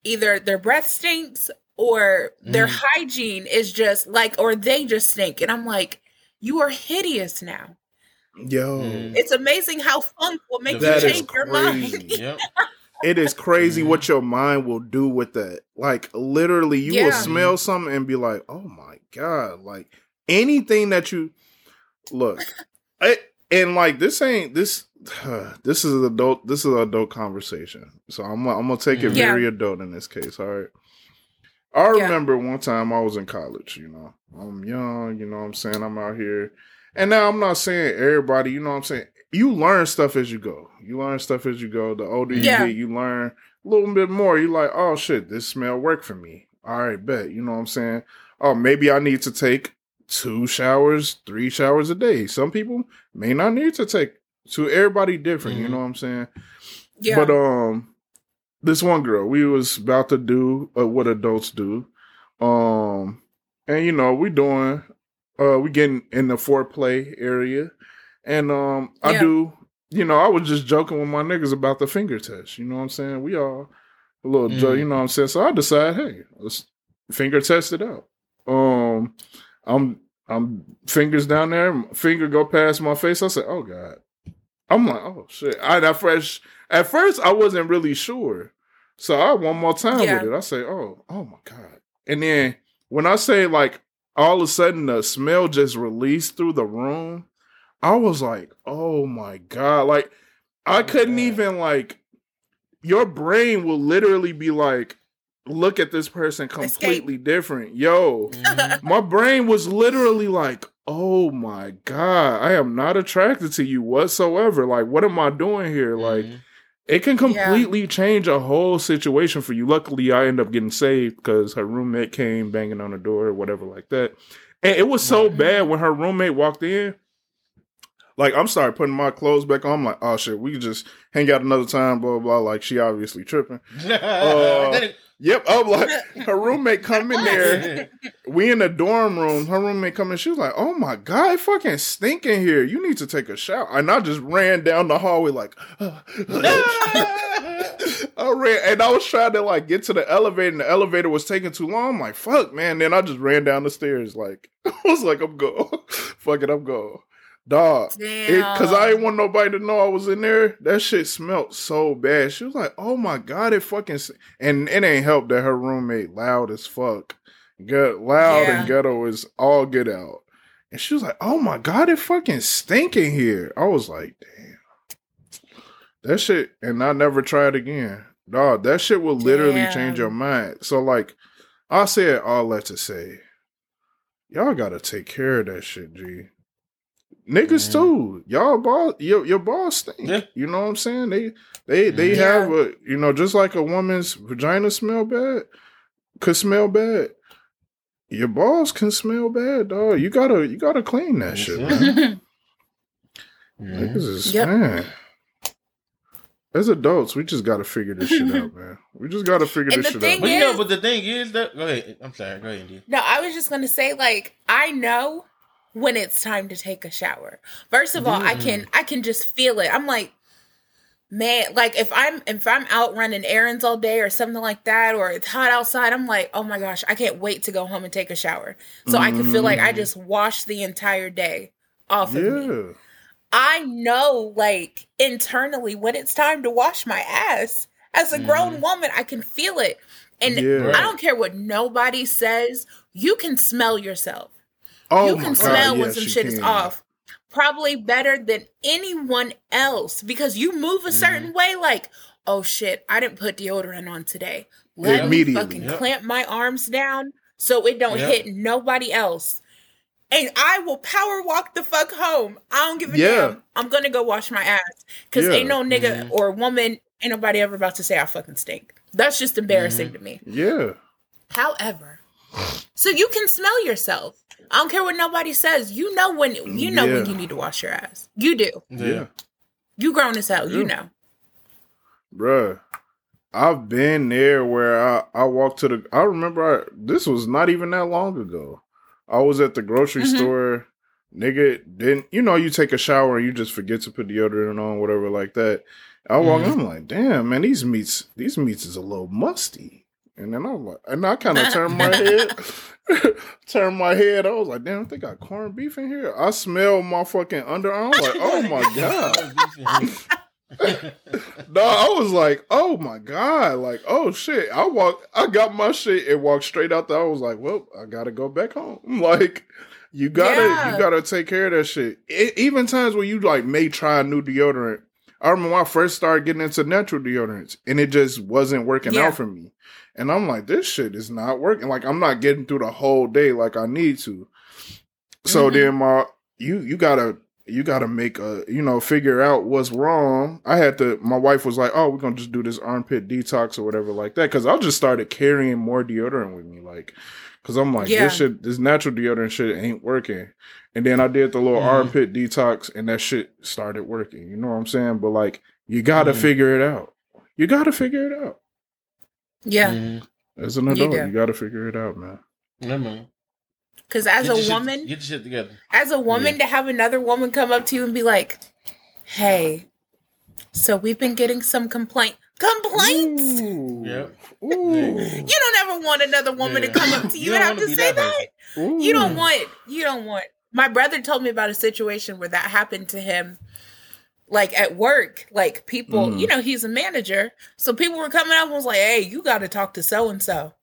either their breath stinks or their Mhm. hygiene is just like, or they just stink. And I'm like, you are hideous now. Yo, Mhm. It's amazing how funk will make That you change your mind. Yep. it is crazy Mhm. what your mind will do with that. Like literally, you will Yeah. smell something and be like, "Oh my god!" Like anything that you look, I, and like this ain't this. This is adult. This is an adult conversation. So I'm I'm gonna take it mm-hmm. Yeah. very adult in this case. All right. I Yeah. remember one time I was in college. You know, I'm young. You know, what I'm saying I'm out here, and now I'm not saying everybody. You know, what I'm saying you learn stuff as you go. You learn stuff as you go. The older you Yeah. get, you learn a little bit more. you're like, oh shit, this smell worked for me. All right, bet. You know what I'm saying? Oh, maybe I need to take two showers, three showers a day. Some people may not need to take two. Everybody different. You Mhm. know what I'm saying? Yeah. But um, this one girl, we was about to do uh, what adults do, um, and you know we doing, uh, we getting in the foreplay area, and um, I Yeah. do, you know, I was just joking with my niggas about the finger test. You know what I'm saying? We all a little, jo- Mhm. you know what I'm saying. So I decide, hey, let's finger test it out. Um, I'm I'm fingers down there, finger go past my face. I said, oh god. I'm like, oh shit. I at first at first I wasn't really sure. So I one more time Yeah. with it. I say, oh, oh my God. And then when I say like all of a sudden the smell just released through the room, I was like, oh my God. Like I Oh, couldn't God. even like your brain will literally be like, look at this person completely different. Yo Mhm. my brain was literally like, "Oh my god, I am not attracted to you whatsoever. Like, what am I doing here? Like, Mhm. it can completely change a whole situation for you. Luckily, I end up getting saved because her roommate came banging on the door or whatever like that. And it was so Right. bad when her roommate walked in. Like, I'm started putting my clothes back on. I'm like, oh shit, we could just hang out another time, blah, blah, blah. Like, she obviously tripping. Then Yep, I'm like, her roommate come in there. We in the dorm room. Her roommate come in. She was like, "Oh my god, it fucking stink in here. You need to take a shower." And I just ran down the hallway like, I ran, and I was trying to like get to the elevator, and the elevator was taking too long. I'm like, "Fuck, man!" Then I just ran down the stairs. Like, I was like, "I'm go, fuck it, I'm go, dog." Because I didn't want nobody to know I was in there. That shit smelled so bad. She was like, "Oh my god, it fucking," and it ain't helped that her roommate loud as fuck, get loud Yeah. and ghetto is all get out. And she was like, "Oh my god, it fucking stinking here." I was like, "Damn, that shit," and I never tried again. Dog, that shit will literally change your mind. So like, I said all that to say, y'all gotta take care of that shit, G. Niggas too. Y'all balls your your balls stink. Yeah. You know what I'm saying? They they they Yeah. have a you know, just like a woman's vagina smell bad, could smell bad. Your balls can smell bad, dog. You gotta you gotta clean that shit, man. Niggas is Yep. man. As adults, we just gotta figure this shit out, man. We just gotta figure And this shit thing out. But you know, but the thing is that go ahead. I'm sorry. Go ahead, India. No, I was just gonna say, like, I know when it's time to take a shower. First of all, I mm. can I can just feel it. I'm like, man, like if I'm if I'm out running errands all day or something like that, or it's hot outside, I'm like, oh my gosh, I can't wait to go home and take a shower. So I can feel like I mm. just washed the entire day off of me. I know, like, internally when it's time to wash my ass. As a grown mm-hmm. woman, I can feel it. And Yeah. I don't care what nobody says, you can smell yourself. Oh you can God, smell when yes, some shit is off. Probably better than anyone else because you move a certain way, like, oh shit, I didn't put deodorant on today. Let me fucking Yep. clamp my arms down so it don't Yep. hit nobody else. And I will power walk the fuck home. I don't give a Yeah. damn. I'm gonna go wash my ass. Cause Yeah. ain't no nigga or woman, ain't nobody ever about to say I fucking stink. That's just embarrassing to me. Yeah. However, so you can smell yourself. I don't care what nobody says. You know when you know when you need to wash your ass. You do. Yeah. You grown as hell. You know. Bruh, I've been there where I, I walked to the. I remember I, this was not even that long ago. I was at the grocery Mhm. store. Nigga didn't, you know, you take a shower and you just forget to put deodorant on, whatever, like that. I walk, Mhm. I'm like, damn, man, these meats, these meats is a little musty. And then I'm like, and I kind of turned my head, turned my head. I was like, damn, they got corned beef in here. I smell my fucking underarm. I'm like, oh my god. No, I was like, oh my god, like, oh shit. I walk, I got my shit and walked straight out there. I was like, well, I gotta go back home. Like, you gotta, Yeah. you gotta take care of that shit. E- even times where you like may try a new deodorant. I remember when I first started getting into natural deodorants, and it just wasn't working Yeah. out for me. And I'm like, this shit is not working. Like, I'm not getting through the whole day like I need to. So Mhm. then my you you gotta you gotta make a you know figure out what's wrong. I had to. My wife was like, "Oh, we're gonna just do this armpit detox or whatever like that." Because I just started carrying more deodorant with me, like, because I'm like, Yeah. this shit, this natural deodorant shit ain't working. And then I did the little Mhm. armpit detox, and that shit started working. You know what I'm saying? But like, you gotta Mhm. figure it out. You gotta figure it out. Yeah. Mhm. As an adult, do. you, gotta figure it out, man. Yeah, man. Because as Get your a shit- woman, get your shit together. as a woman, to have another woman come up to you and be like, "Hey, so we've been getting some complaint complaints." Ooh. Yep. Ooh. You don't ever want another woman Yeah. to come up to you, You and have wanna say that that. You don't want. You don't want. My brother told me about a situation where that happened to him. Like at work, like people, Mhm. you know, he's a manager. So people were coming up and was like, hey, you got to talk to so and so.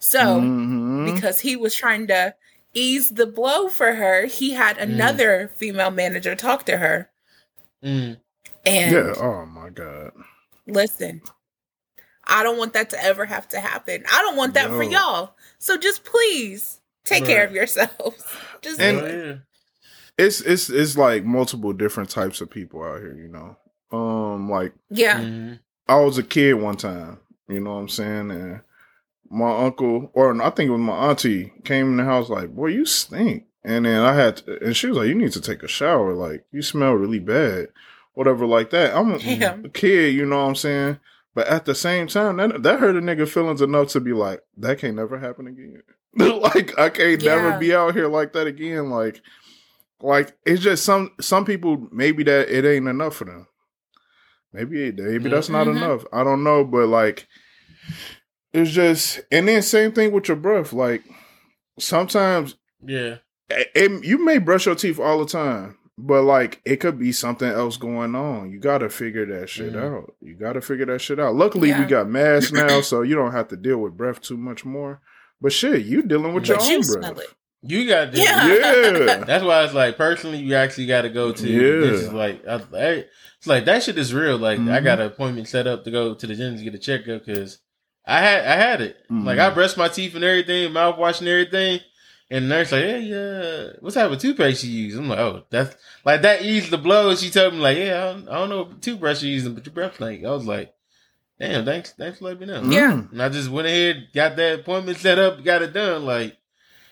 So Mhm. because he was trying to ease the blow for her, he had Mm. another female manager talk to her. Mm. And yeah. Oh my god. listen, I don't want that to ever have to happen. I don't want that for y'all. So just please take care of yourselves. Just And- it. It's it's it's like multiple different types of people out here, you know. Um, like yeah. Mhm. I was a kid one time, you know what I'm saying, and my uncle or I think it was my auntie came in the house like, "Boy, you stink," and then I had to, and she was like, "You need to take a shower, like you smell really bad, whatever like that." I'm a, Damn. a kid, you know what I'm saying, but at the same time, that that hurt a nigga feelings enough to be like, "That can't never happen again." like I can't never be out here like that again, like. Like it's just some some people maybe that it ain't enough for them. Maybe maybe that's not Mhm. enough. I don't know, but like it's just and then same thing with your breath. Like sometimes Yeah. it, it- you may brush your teeth all the time, but like it could be something else going on. You got to figure that shit Mhm. out. You got to figure that shit out. Luckily, we got masks now, so you don't have to deal with breath too much more. But shit, you dealing with your But own you breath. it. You got to. Yeah. Yeah. That's why it's like personally, you actually got to go to. Yeah. This is like, I, I- it's like that shit is real. Like I Mhm. got an appointment set up to go to the gym to get a checkup because I had I had it. Mhm. Like I brushed my teeth and everything, mouthwash and everything, And the nurse like, hey, uh, what type of toothpaste you use? I'm like, oh, that's like that eased the blow. She told me like, yeah, I don't, I don't know what toothbrush you're using, but your breath like. I was like, damn, thanks, thanks for letting me know. Yeah. Mm. And I just went ahead, got that appointment set up, got it done. Like,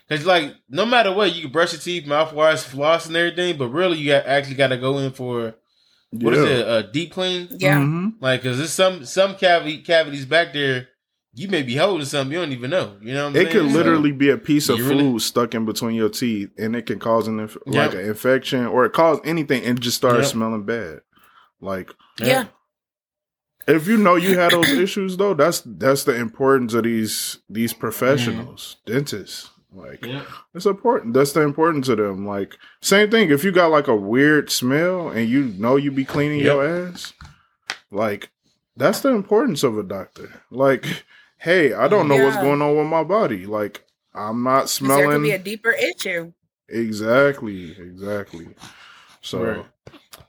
cause like no matter what, you can brush your teeth, mouthwash, floss, and everything, but really you got, actually got to go in for what is it, a deep clean? Yeah. Mhm. Like, cause there's some some cavity cavities back there. You may be holding something you don't even know. You know what I'm It saying? could So- literally be a piece of food really- stuck in between your teeth, and it can cause an inf- Yeah. like an infection, or it cause anything, and just start Yeah. smelling bad. Like Yeah. If you know you had those issues, though, that's that's the importance of these these mm-hmm. professionals, dentists. Like Yeah. it's important. That's the importance of them. Like same thing. If you got like a weird smell and you know you be cleaning Yep. your ass, like that's the importance of a doctor. Like, hey, I don't know what's going on with my body. Like I'm not 'Cause There could smelling be a deeper issue. exactly, exactly. So Right.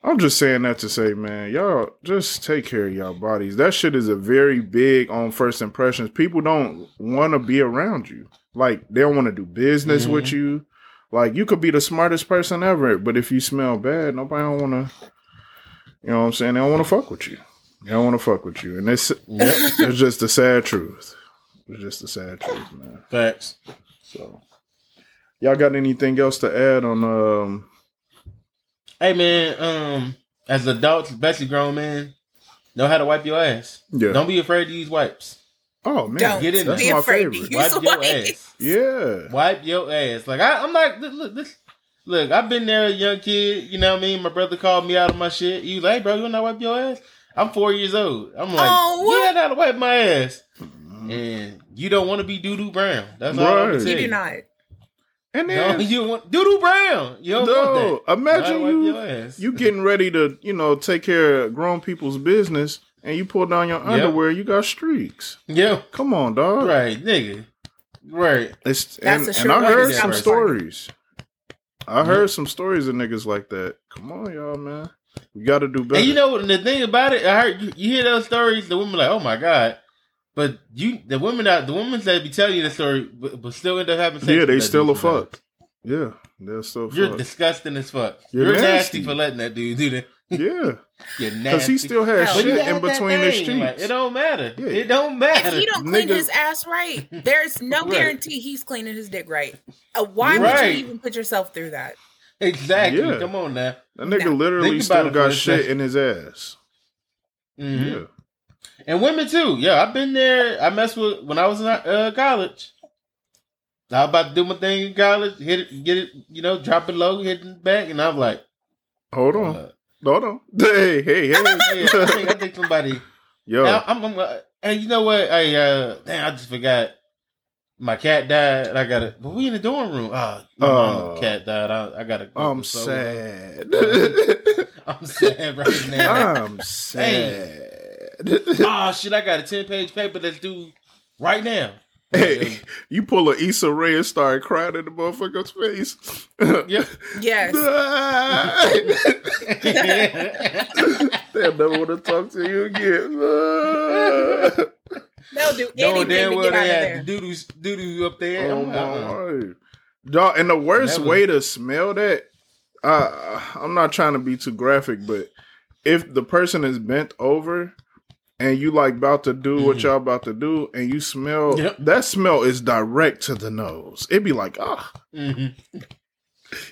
I'm just saying that to say, man, y'all just take care of y'all bodies. That shit is a very big on first impressions. People don't want to be around you. Like they don't want to do business with you. Like you could be the smartest person ever, but if you smell bad, nobody don't want to. You know what I'm saying? They don't want to fuck with you. They don't want to fuck with you, and it's it's just the sad truth. It's just the sad truth, man. Facts. So, y'all got anything else to add on? Um, Hey man, um, as adults, especially grown men, know how to wipe your ass. yeah. Don't be afraid to use wipes. oh man, Don't get in that's my favorite. Wipe your wipes. ass. Yeah. Wipe your ass. Like I, I'm like, look, look, this, look. I've been there, a young kid. You know what I mean? My brother called me out of my shit. He was like, "Hey, bro, you want to wipe your ass?" I'm four years old. I'm like, Oh, what? yeah, I know how to wipe my ass. Mm-hmm. And you don't want to be doo doo brown. That's all I'm Right. gonna You do not. And No, then, you want doo doo brown. You don't no, want that. imagine you you getting ready to you know take care of grown people's business, and you pull down your underwear, you got streaks. Yeah, Come on, dog. right, nigga. Right. It's That's and, a and I heard some get stories. I heard some stories of niggas like that. Come on, y'all, man. We got to do better. And you know the thing about it, I heard you, you hear those stories, the women like, oh my god. But you the women that the women that be telling you the story but, but still end up having sex. yeah, they still a dude sometimes. fuck. Yeah, they're still You're fuck. disgusting as fuck. You're You're, nasty. nasty. for letting that dude do that. yeah, You're nasty. because he still has Hell, shit in between his thing, cheeks. like, it don't matter. Yeah. It don't matter. If he don't clean Nigga- his ass right, there's no Right. guarantee he's cleaning his dick right. Uh, why would you even put yourself through that? exactly. Yeah. Come on now. That nigga No. literally still got shit in his ass. Mhm. Yeah. And women too. Yeah, I've been there. I messed with when I was in uh, college. I was about to do my thing in college, hit it, get it, you know, drop it low, hit it back, and I'm like, Hold on. uh, Hold on. Hey, hey, hey. yeah, I think, I think somebody. Yo. Now, I'm, I'm, uh, and you know what? I uh, damn, I just forgot. My cat died. I got to But we in the dorm room. Oh, my Oh. cat died. I, I got to. I'm sad. I'm sad right now. I'm sad. Oh shit! I got a ten page paper that's due right now. hey, you pull a Issa Rae and start crying in the motherfucker's face. Yep. Yes. They'll never want to talk to you again. They'll do No anything damn to get they out of there. doo doo doo up there. oh I'm like, my word. Dog, and the worst Never. way to smell that, uh, I'm not trying to be too graphic, but if the person is bent over and you like about to do what Mhm. y'all about to do, and you smell Yep. that smell is direct to the nose. It'd be like, ah, Mhm.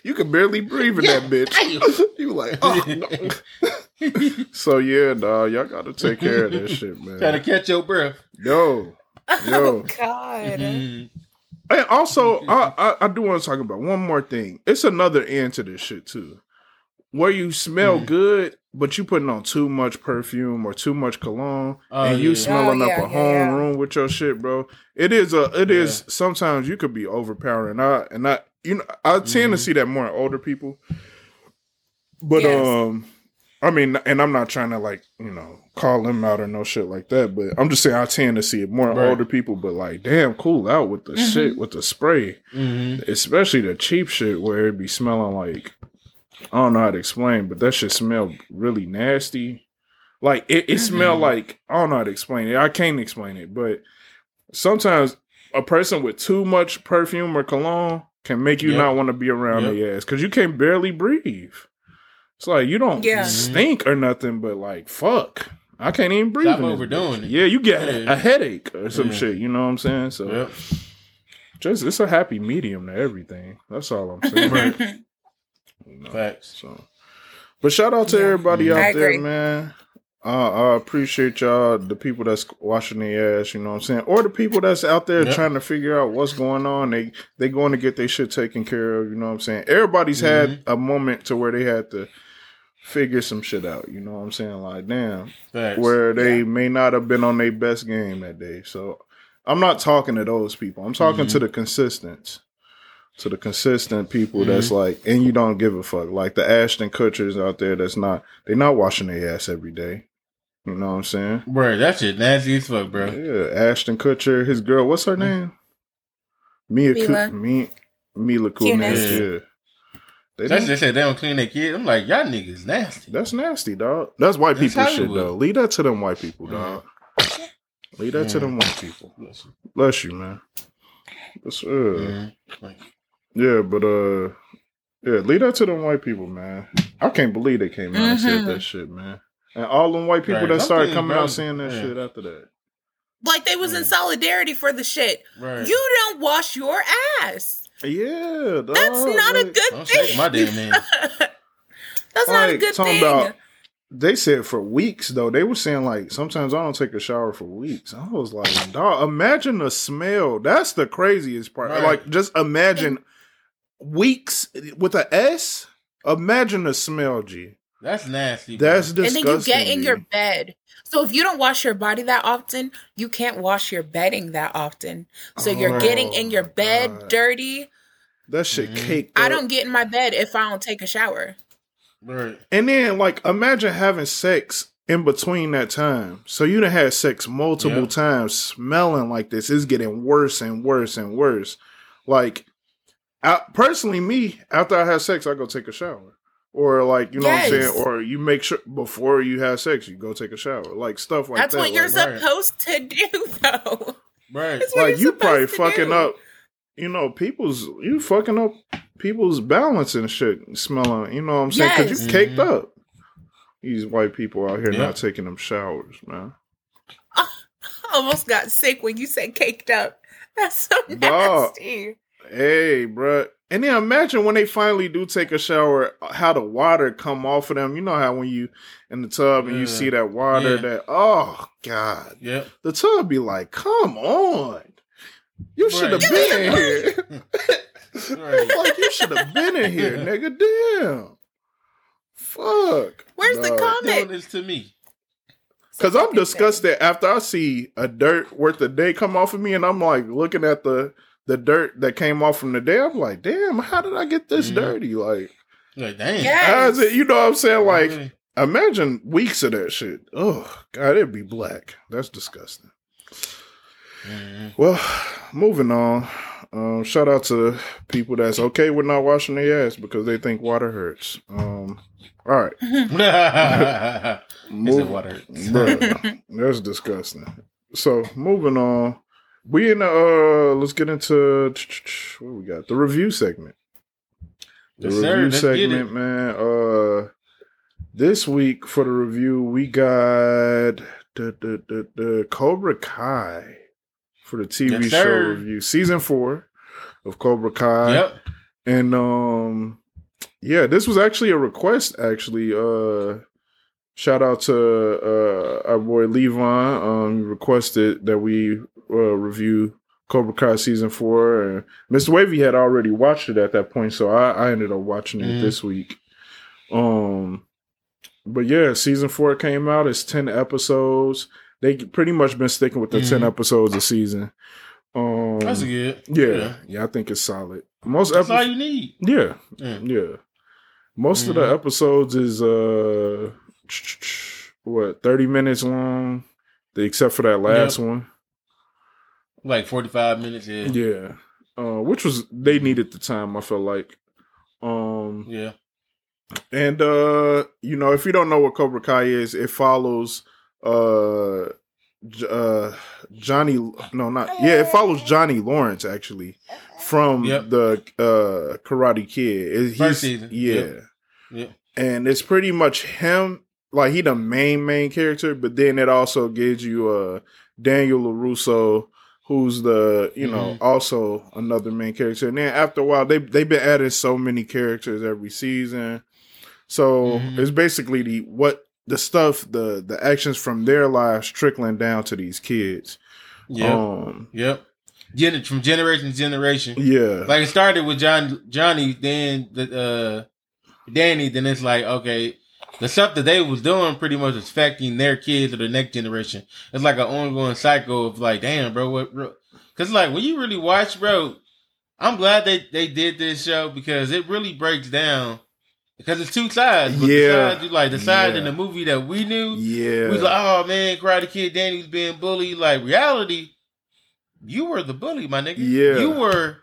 you can barely breathe in Yeah. that bitch. you like, oh, no. so yeah, dog, y'all got to take care of that shit, man. man. to catch your breath. Yo, Oh yo. God. Mhm. And also, I, I I do want to talk about one more thing. It's another end to this shit too, where you smell Mhm. good, but you putting on too much perfume or too much cologne, Oh, and you yeah. smelling Oh, up yeah, a yeah, home yeah. room with your shit, bro. It is a it Yeah. is sometimes you could be overpowering. I and I you know I tend to Mhm. see that more in older people, but Yes. um. I mean, and I'm not trying to like, you know, call them out or no shit like that, but I'm just saying I tend to see it more in Right. older people, but like, damn, cool out with the Mhm. shit, with the spray Mhm. especially the cheap shit where it be smelling like I don't know how to explain, but that shit smell really nasty. Like it, it smell Mhm. like I don't know how to explain it. I can't explain it, but sometimes a person with too much perfume or cologne can make you Yep. not want to be around Yep. their ass because you can barely breathe. It's like you don't Yeah. stink or nothing, but like fuck, I can't even breathe. Stop in overdoing bitch. it. Yeah, you get Yeah. a headache or some Yeah. shit. You know what I'm saying? So Yep. just it's a happy medium to everything. That's all I'm saying. Right. You know, Facts. so, but shout out to Yeah. everybody Mhm. out there, man. Uh, I appreciate y'all, the people that's washing their ass, you know what I'm saying, or the people that's out there Yep. trying to figure out what's going on. They they going to get their shit taken care of, you know what I'm saying. Everybody's had Mm-hmm. a moment to where they had to figure some shit out, you know what I'm saying. Like damn, Facts. where they Yeah. may not have been on their best game that day. So I'm not talking to those people. I'm talking Mm-hmm. to the consistents. To the consistent people Mm-hmm. that's like, and you don't give a fuck. Like the Ashton Kutchers out there that's not, they not washing their ass every day. You know what I'm saying? Bro, that shit nasty as fuck, bro. Yeah, Ashton Kutcher, his girl, what's her name? Mia Mila. Ku- Mi- Mila Kunis. Kunis. Yeah. They That's don't- just said they don't clean their kids. I'm like, y'all niggas nasty. That's nasty, dog. That's white That's people shit, though. Leave that to them white people, dog. Leave that to them white people. Bless you, man. Yes, sir. Mhm. Like, Yeah, but uh, yeah, leave that to them white people, man. I can't believe they came out and said that shit, man. And all them white people Right. that started coming bro. out saying that Yeah. shit after that. like they was in solidarity for the shit. right. You don't wash your ass. Yeah, dog, That's not a good Don't thing. my damn hand. That's not a Like, good talking thing. about- They said for weeks though. They were saying like sometimes I don't take a shower for weeks. I was like, dog, imagine the smell. That's the craziest part. Right. Like, just imagine weeks with a S. Imagine the smell, G. That's nasty. bro. That's disgusting. and then you get in your bed. So if you don't wash your body that often, you can't wash your bedding that often. So you're Oh, getting in your bed God. dirty. that shit Mhm. caked. I don't get in my bed if I don't take a shower. right. And then, like, imagine having sex in between that time. So you done had sex multiple Yep. times, smelling like this. It's getting worse and worse and worse. Like, I, personally, me after I have sex, I go take a shower, or like, you know what I'm saying, or you make sure before you have sex, you go take a shower, like stuff like That's that. That's what you're like, right. supposed to do, though. Right. That's what like you're probably fucking do. up. You know, people's you fucking up people's balance and shit, smelling. You know what I'm saying? Because Yes. you caked Mhm. up. These white people out here Yeah. not taking them showers, man. I almost got sick when you said caked up. That's so Dog. Nasty. Hey, bruh. And then imagine when they finally do take a shower, how the water come off of them. You know how when you in the tub and you see that water, Yeah. that oh god, Yep. the tub be like, come on, you should have Right. been in here. Right. like you should have been in here, nigga. Damn. Fuck. Where's the comment? Doing this to me. Cause I'm disgusted after I see a dirt worth of day come off of me, and I'm like looking at the the dirt that came off from the day. I'm like, damn, how did I get this Mhm. dirty? Like, Like, damn. How's it? You know what I'm saying? Like, Really? imagine weeks of that shit. Oh God, it'd be black. That's disgusting. Mhm. Well, moving on. Um, shout out to people that's okay with not washing their ass because they think water hurts. Um, all right, move, water hurts. Bruh, that's disgusting. So moving on, we in the uh, let's get into what we got the review segment. The Yes, review Let's segment, man. Uh, this week for the review, we got the the the, the Cobra Kai for the TV Yes, show sir. review, season four of Cobra Kai. Yep. And um yeah, this was actually a request actually. Uh shout out to uh our boy Levon. Um requested that we uh review Cobra Kai season four. And Mr. Wavy had already watched it at that point, so I, I ended up watching it Mhm. this week. Um but yeah, season four came out. It's ten episodes. They pretty much been sticking with the ten Mhm. episodes a season. Um That's good. yeah, yeah, I think it's solid. Most That's all you need. yeah, Yeah. yeah. Most of the Mhm. episodes is uh what thirty minutes long, except for that last one. Like 45 minutes. Yeah. Yeah, uh, which was they needed the time. I feel like, um, Yeah. and uh, you know, if you don't know what Cobra Kai is, it follows uh J- uh, Johnny. No, not yeah. It follows Johnny Lawrence actually from Yep. the uh, Karate Kid. It- he's- First season. Yeah, Yep. Yeah. and it's pretty much him. Like he the main main character, but then it also gives you uh Daniel Larusso, who's the you know Mhm. also another main character. And then after a while, they they've been adding so many characters every season. So Mhm. it's basically the what the stuff the the actions from their lives trickling down to these kids. Yeah. Um, yep. Gen- from generation to generation. yeah, Like it started with John Johnny, then the uh Danny, then it's like, okay, the stuff that they was doing pretty much is affecting their kids or the next generation. It's like an ongoing cycle of like, damn, bro, what bro? Cause like when you really watch, bro, I'm glad they, they did this show because it really breaks down because it's two sides. But Yeah. the side you like the side Yeah. in the movie that we knew, yeah, we was like, oh man, Karate Kid Danny was being bullied. Like reality, you were the bully, my nigga. Yeah. You were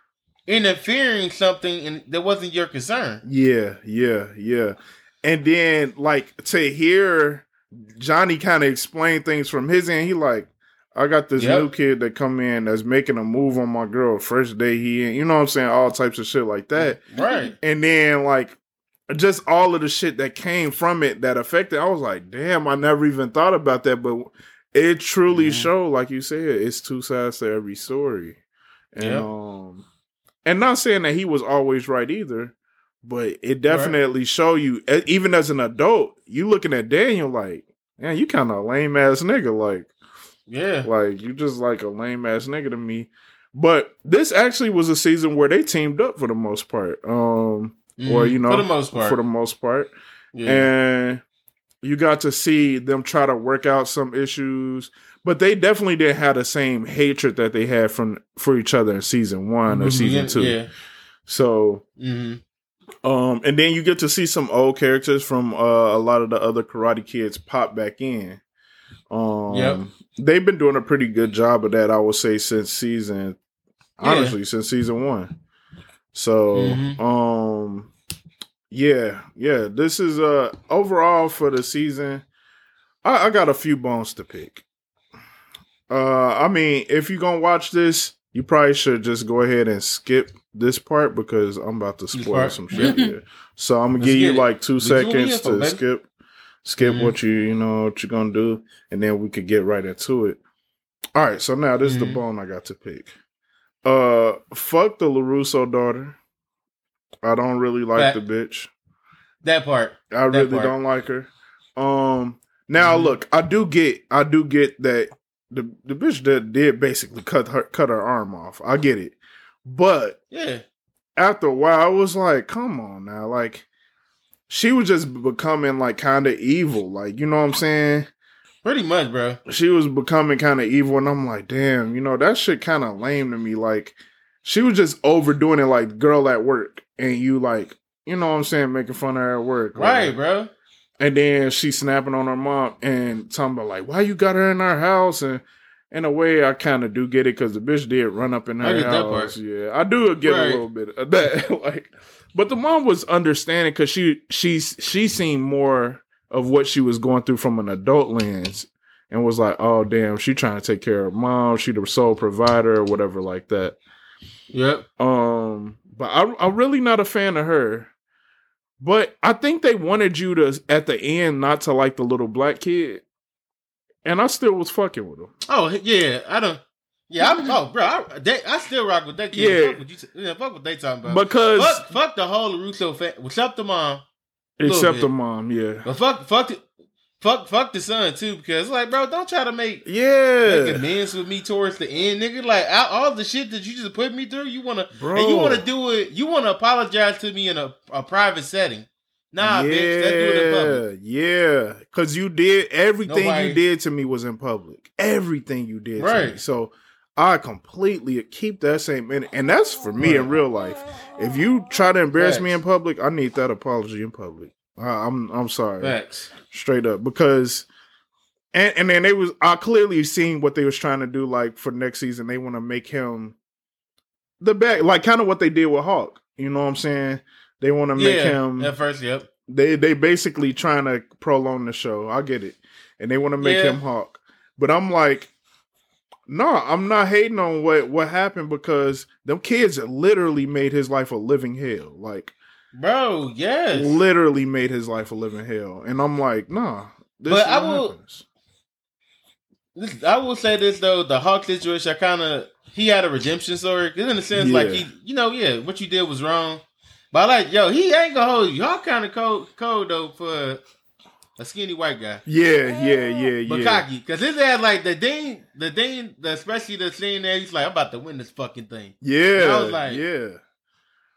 interfering something and that wasn't your concern. Yeah, yeah, yeah. And then like to hear Johnny kind of explain things from his end, he like, I got this Yep. new kid that come in that's making a move on my girl first day he in, you know what I'm saying? All types of shit like that. Right. And then like just all of the shit that came from it that affected, I was like, damn, I never even thought about that. But it truly Mhm. showed, like you said, it's two sides to every story. And Yep. um and not saying that he was always right either, but it definitely show you even as an adult, you looking at Daniel like, man, you kind of lame ass nigga. Like, Yeah. like you just like a lame ass nigga to me. But this actually was a season where they teamed up for the most part. Um or Mhm. you know for the most part. for the most part yeah. and you got to see them try to work out some issues but they definitely didn't have the same hatred that they had from for each other in season one or Mhm. season two Yeah. so hmm um and then you get to see some old characters from uh, a lot of the other karate kids pop back in um Yep. they've been doing a pretty good job of that i would say since season Yeah. honestly since season one so Mhm. um yeah yeah this is uh overall for the season i, I got a few bones to pick uh i mean if you're gonna watch this you probably should just go ahead and skip this part because i'm about to spoil some shit here so i'm gonna Let's give you it. like two Let's do what we seconds to baby. skip skip Mhm. what you you know what you're gonna do and then we could get right into it all right so now this is Mhm. the bone i got to pick uh fuck the larusso daughter i don't really like Fact. the bitch That part. i really part. don't like her um now Mhm. look i do get i do get that the the bitch that did basically cut her cut her arm off i get it but Yeah. after a while, I was like, come on now. Like, she was just becoming like kind of evil. Like, you know what I'm saying? Pretty much, bro. She was becoming kind of evil. And I'm like, damn, you know, that shit kind of lame to me. Like, she was just overdoing it like girl at work. And you like, you know what I'm saying, making fun of her at work. Right, Like, bro. And then she snapping on her mom and talking about like, why you got her in our house? And in a way, I kind of do get it because the bitch did run up in I her that house. part. Yeah, I do get Right. a little bit of that. like, but the mom was understanding because she she's she seen more of what she was going through from an adult lens and was like, oh damn, she trying to take care of mom. She the sole provider or whatever like that. Yep. Um, but I, I'm really not a fan of her. But I think they wanted you to at the end not to like the little black kid, and I still was fucking with him. Oh yeah, I don't. Yeah, I'm. Oh, bro, I, they, I still rock with that kid. Yeah. Fuck what, you, yeah, fuck what they talking about. Because fuck, fuck the whole Russo fan. Up, the mom? except bit. the mom, yeah, But fuck, fuck, the, fuck, fuck the son too. Because like, bro, don't try to make yeah make yeah, amends with me towards the end, nigga. Like all, all the shit that you just put me through, you wanna bro. and you wanna do it. You wanna apologize to me in a, a private setting. Nah, bitch, let's do it in public. Yeah, because you did everything Nobody- you did to me was in public. Everything you did, to me. Right. So I completely keep that same in, and that's for me in real life. If you try to embarrass me in public, I need that apology in public. I, I'm I'm sorry, Facts. Straight up, because. And, and then they was I clearly seen what they was trying to do. Like for next season, they want to make him the back, like kind of what they did with Hawk. You know what I'm saying? They want to make Yeah. him At first, yep. they they basically trying to prolong the show. I get it, and they want to make Yeah. him Hawk. But I'm like, no, I'm not hating on what what happened because them kids literally made his life a living hell. Like, bro, yes, literally made his life a living hell. And I'm like, nah. This but I will. This, I will say this though: the Hawk situation, I kind of he had a redemption story. Cause in a sense, yeah. like he, you know, yeah, what you did was wrong. But I like, yo, he ain't gonna hold you. Y'all kind of cold, cold though for a skinny white guy. Yeah, yeah, yeah, but yeah. cocky, because his ass like the dean, the dean, the, especially the scene there. He's like, I'm about to win this fucking thing. Yeah, I was like, yeah.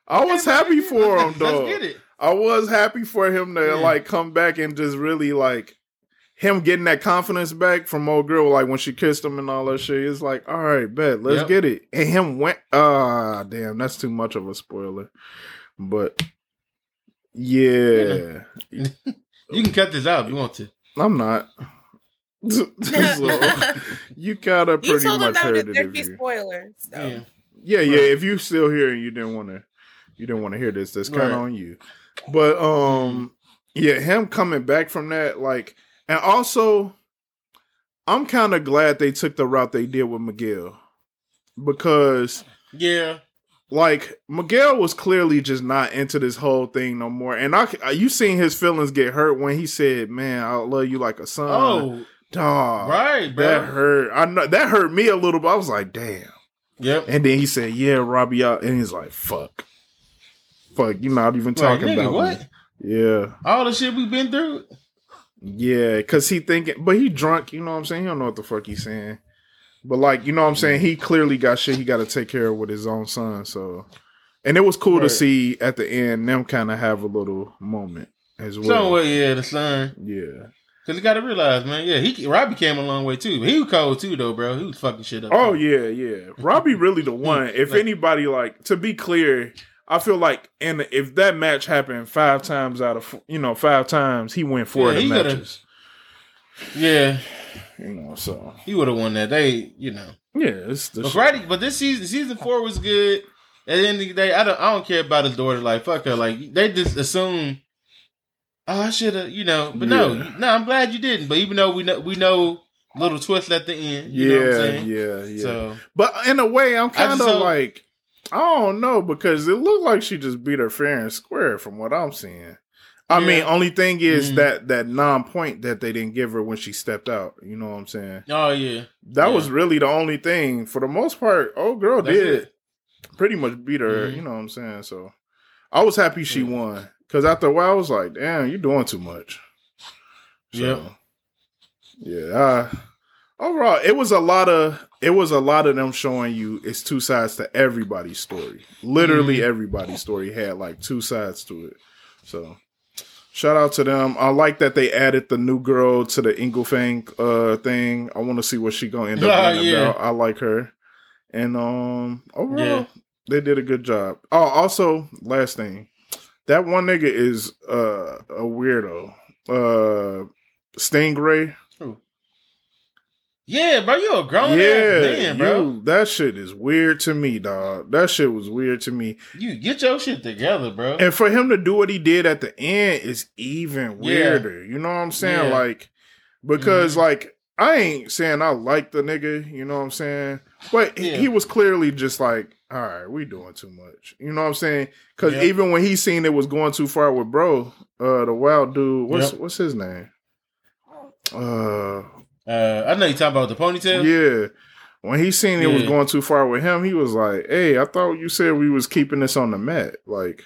I was happy for him though. I was happy for him to yeah. like come back and just really like him getting that confidence back from old girl, like when she kissed him and all that shit, it's like, all right, bet, let's yep. get it. And him went, ah, damn, that's too much of a spoiler. But yeah, you can cut this out if you want to. I'm not. so, you gotta pretty you much heard it. Be spoilers. So. Yeah, yeah, yeah. If you still here and you didn't want to, you didn't want to hear this. That's kind of right. on you. But um, yeah, him coming back from that, like and also, I'm kind of glad they took the route they did with Miguel because yeah, like Miguel was clearly just not into this whole thing no more. And I, you seen his feelings get hurt when he said, "Man, I love you like a son." Oh, dog, right, bro. That hurt. I know that hurt me a little. bit. I was like, "Damn." Yep. And then he said, "Yeah, Robbie out," and he's like, "Fuck, fuck, you're not even talking like, nigga, about what? Me. Yeah, all the shit we've been through. Yeah, cause he thinking, but he drunk. You know what I'm saying? He don't know what the fuck he's saying. But like, you know what I'm saying? He clearly got shit he got to take care of with his own son. So, and it was cool right. to see at the end them kind of have a little moment as well. Somewhere, yeah, the son. Yeah. Cause you gotta realize, man, yeah, he Robbie came a long way too. He was cold too, though, bro. He was fucking shit up. Oh too. yeah, yeah. Robbie really the one. If like, anybody like to be clear, I feel like and if that match happened five times out of you know five times, he went four yeah, of the matches. Yeah, you know, so he would have won that. They, you know, yeah, it's the but Friday. But this season, season four was good. At the end of the day, I don't, I don't care about his daughter. Like fuck her. Like they just assume. Oh, I should have, you know, but yeah. no, no. I'm glad you didn't. But even though we know, we know little twist at the end. yeah, yeah, yeah. So, but in a way, I'm kind of like I don't know because it looked like she just beat her fair and square from what I'm seeing. I yeah. mean, only thing is mm. that that non point that they didn't give her when she stepped out. You know what I'm saying? Oh yeah, that yeah. was really the only thing. For the most part, old girl That's did it. pretty much beat her. Mm. You know what I'm saying? So I was happy she yeah. won because after a while I was like, damn, you're doing too much. So, yeah, yeah. Uh, overall, it was a lot of it was a lot of them showing you it's two sides to everybody's story. Literally, mm. everybody's story had like two sides to it. So Shout out to them. I like that they added the new girl to the Eagle Fang uh thing. I want to see what she gonna end up uh, yeah. about. I like her, and um overall yeah. they did a good job. Oh, also last thing, that one nigga is uh a weirdo. Uh, Stingray. Yeah, bro, you a grown yeah, man, bro. You, that shit is weird to me, dog. That shit was weird to me. You get your shit together, bro. And for him to do what he did at the end is even weirder. Yeah. You know what I'm saying? Yeah. Like, because mm-hmm. like I ain't saying I like the nigga. You know what I'm saying? But yeah. he was clearly just like, all right, we doing too much. You know what I'm saying? Because even when he seen it was going too far with bro, uh, the wild dude, what's yep. what's his name? Uh uh, I know you talking about the ponytail. Yeah. When he seen it was going too far with him, he was like, "Hey, I thought you said we was keeping this on the mat. Like,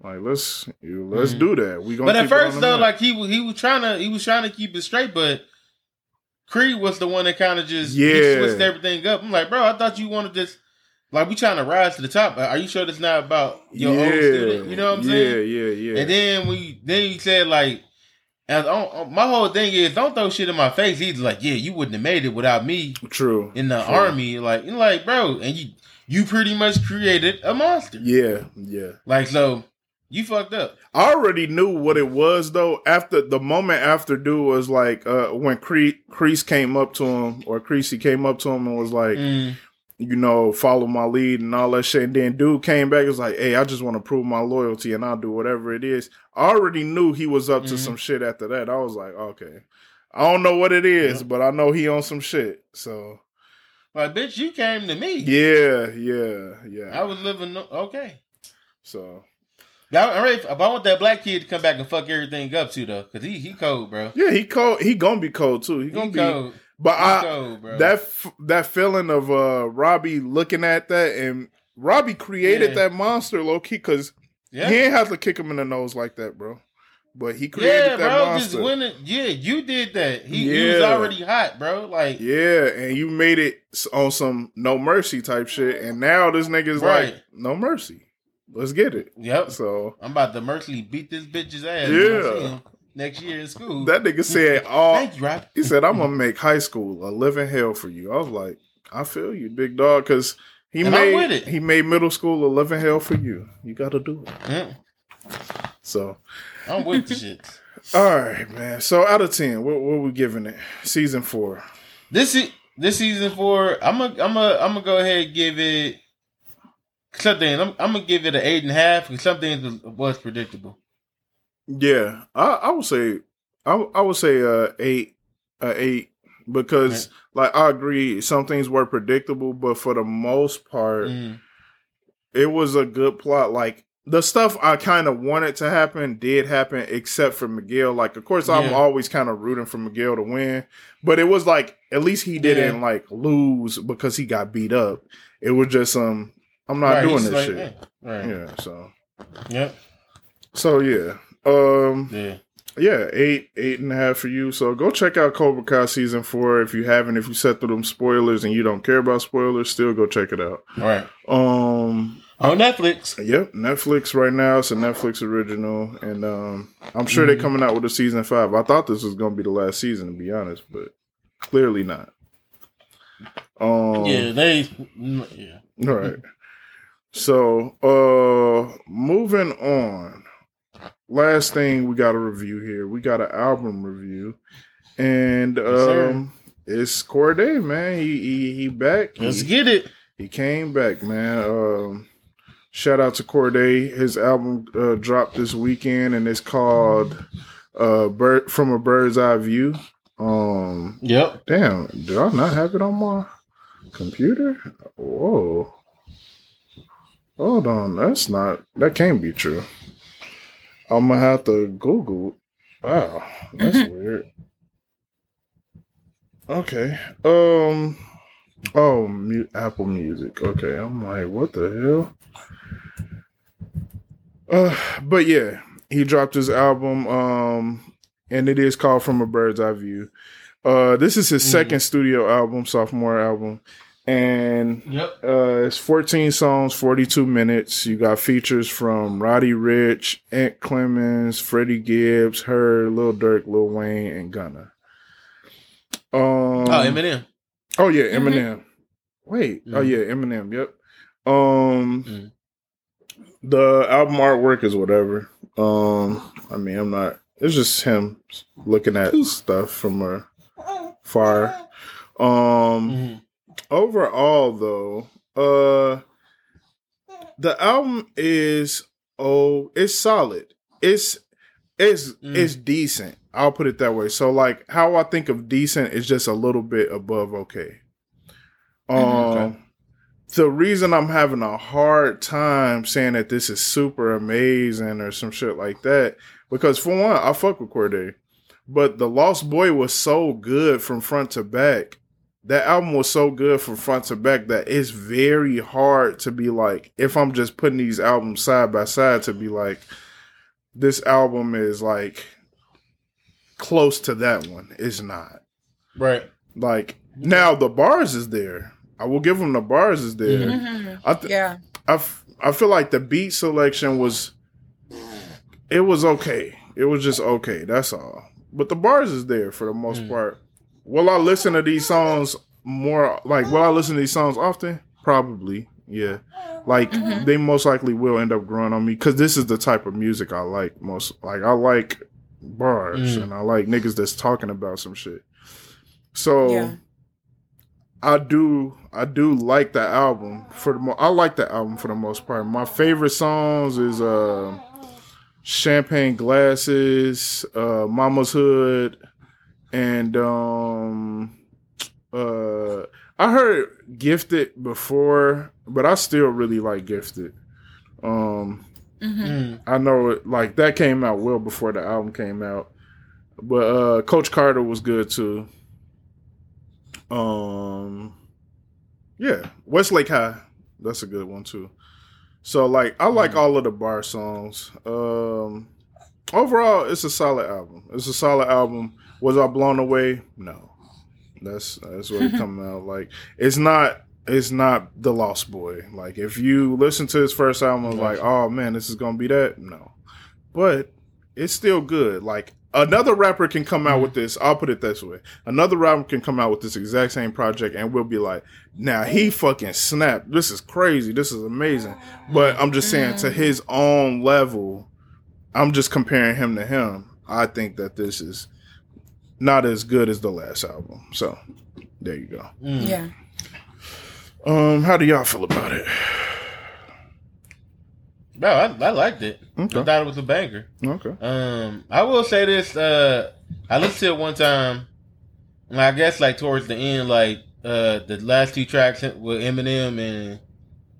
like let's you, let's mm-hmm. do that. We gonna." But at first though, mat. like he he was trying to he was trying to keep it straight, but Creed was the one that kind of just yeah switched everything up. I'm like, bro, I thought you wanted this. Like we trying to rise to the top. Are you sure it's not about your yeah, old student? You know what I'm saying? Yeah, yeah, yeah. And then we then you said like and my whole thing is, don't throw shit in my face. He's like, yeah, you wouldn't have made it without me. True. In the True. army, like, like, bro, and you, you pretty much created a monster. Yeah, yeah. Like, so you fucked up. I already knew what it was though. After the moment after dude was like, uh, when Cre- Kreese came up to him or Creasy came up to him and was like, mm you know, follow my lead and all that shit. And then dude came back, was like, hey, I just want to prove my loyalty and I'll do whatever it is. I already knew he was up mm-hmm. to some shit after that. I was like, okay. I don't know what it is, but I know he on some shit. So Like, bitch, you came to me. yeah, yeah, yeah. I was living no- okay. So Now, ready. But I want that black kid to come back and fuck everything up too, though, because he he cold, bro. yeah, he cold. He gonna be cold too. He He gonna be. cold. But He I bro. that f- that feeling of uh Robbie looking at that and Robbie created Yeah. that monster low key because yeah. he ain't have to kick him in the nose like that, bro. But he created Yeah, that bro. monster. Just it, yeah, you did that. He, he was already hot, bro. Like, Yeah, and you made it on some no mercy type shit, and now this nigga's Right. like no mercy. Let's get it. yep. So I'm about to mercilessly beat this bitch's ass. Yeah. When I see him next year in school. that nigga said, "Oh, Thank you, Rob. he said I'm gonna make high school a living hell for you." I was like, "I feel you, big dog," because he And made it. he made middle school a living hell for you. You got to do it. Mm, So, I'm with the shit. all right, man. So out of ten, what what we giving it? Season four. This se- this season four, I'm gonna I'm gonna I'm gonna go ahead and give it something. I'm, I'm gonna give it an eight and a half because something was predictable. Yeah, I, I would say I, I would say uh eight, uh, eight because like I agree some things were predictable, but for the most part, Mm, it was a good plot. Like the stuff I kind of wanted to happen did happen, except for Miguel. Like, of course, I'm Yeah. always kind of rooting for Miguel to win, but it was like at least he didn't Yeah. like lose because he got beat up. It was just um, I'm not right, doing this like, shit. yeah, Right. Yeah, so Yep. so yeah. Um, Yeah. yeah, eight, eight and a half for you. So go check out Cobra Kai season four if you haven't. If you set through them spoilers and you don't care about spoilers, still go check it out. All right. Um, On Netflix. yep, Netflix right now. It's a Netflix original, and um, I'm sure they're Mhm. coming out with a season five. I thought this was gonna be the last season, to be honest, but clearly not. Um, Yeah, they. Yeah. All right. So, uh moving on. Last thing we got a review here. We got an album review. And um it's Cordae, man. He he he back. Let's he, get it. he came back, man. Um shout out to Cordae. His album uh, dropped this weekend and it's called uh Bird from a Bird's Eye View. Um Yep. Damn, do I not have it on my computer? Whoa. Hold on, that's not that can't be true. I'm gonna have to Google. Wow, that's weird. Okay. Um oh mu- Apple Music. Okay, I'm like, what the hell? Uh but yeah, he dropped his album, um, and it is called From a Bird's Eye View. Uh, this is his Mhm. second studio album, sophomore album, and Yep. uh, it's 14 songs, 42 minutes. You got features from Roddy Ricch, Ant Clemons, Freddie Gibbs, her, Lil Durk, Lil Wayne, and Gunna. Um, Oh, Eminem. Oh yeah, Mhm. Eminem. Wait. Oh Mhm. yeah, Eminem. Yep. Um, Mhm. the album artwork is whatever. Um, I mean, I'm not. It's just him looking at stuff from a far. Um, Mhm. Overall though, uh, the album is oh, it's solid. It's it's Mm. it's decent. I'll put it that way. So like how I think of decent is just a little bit above okay. Um Mhm, okay. the reason I'm having a hard time saying that this is super amazing or some shit like that, because for one, I fuck with Cordae. But The Lost Boy was so good from front to back. That album was so good from front to back that it's very hard to be like, if I'm just putting these albums side by side, to be like, this album is like close to that one. It's not. Right. Like, now the bars is there. I will give them the bars is there. Mhm. Mhm. I, th- Yeah. I, f- I feel like the beat selection was it was okay. It was just okay. That's all. But the bars is there for the most Mm. part. Will I listen to these songs more? Like, will I listen to these songs often? Probably. Yeah. Like Mhm. they most likely will end up growing on me because this is the type of music I like most. Like I like bars Mm. and I like niggas that's talking about some shit. So. Yeah. I do I do like the album for the mo- I like the album for the most part. My favorite songs is uh Champagne Glasses, uh Mama's Hood, and um, uh, I heard Gifted before, but I still really like Gifted. Um, Mm. I know it like that came out well before the album came out. But uh Coach Carter was good too. Um yeah, Westlake High. That's a good one too. So like I like Mhm. all of the bar songs. Um overall it's a solid album. It's a solid album. Was I blown away? No. That's that's what it coming out like. It's not it's not the Lost Boy. Like if you listen to his first album, it's like, oh man, this is gonna be that. No, but it's still good. Like another rapper can come out mm-hmm. with this. I'll put it this way: another rapper can come out with this exact same project, and we'll be like, now he fucking snapped. This is crazy. This is amazing. But I'm just saying, to mm. his own level, I'm just comparing him to him. I think that this is not as good as the last album. So there you go. Mm. Yeah. Um, how do y'all feel about it? Bro, I, I liked it. Okay. I thought it was a banger. Okay. Um, I will say this. Uh, I listened to it one time. And I guess like towards the end, like uh, the last two tracks with Eminem and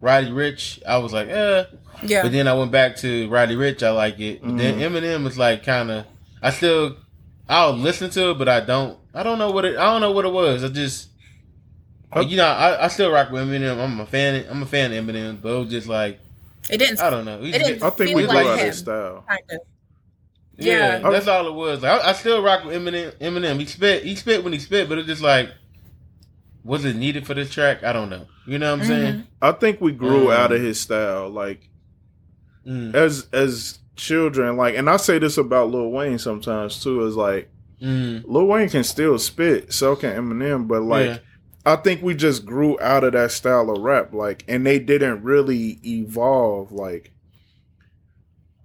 Roddy Ricch, I was like, eh. Yeah. But then I went back to Roddy Ricch. I like it. But then Mhm. Eminem was like kind of. I still, I'll listen to it, but I don't. I don't know what it. I don't know what it was. I just. You know, I, I still rock with Eminem. I'm a fan. I'm a fan of Eminem, but it was just like It didn't. I don't know. He It didn't I think we grew like out him. his style. Kind of. Yeah, Yeah. that's all it was. Like, I, I still rock with Eminem. Eminem, he spit, he spit when he spit, but it's just like, was it needed for this track? I don't know. You know what I'm saying? I think we grew Um, out of his style. Like Mm, as as children, like, and I say this about Lil Wayne sometimes too. Is like mm, Lil Wayne can still spit, so can Eminem, but like. yeah. I think we just grew out of that style of rap, like, and they didn't really evolve, like,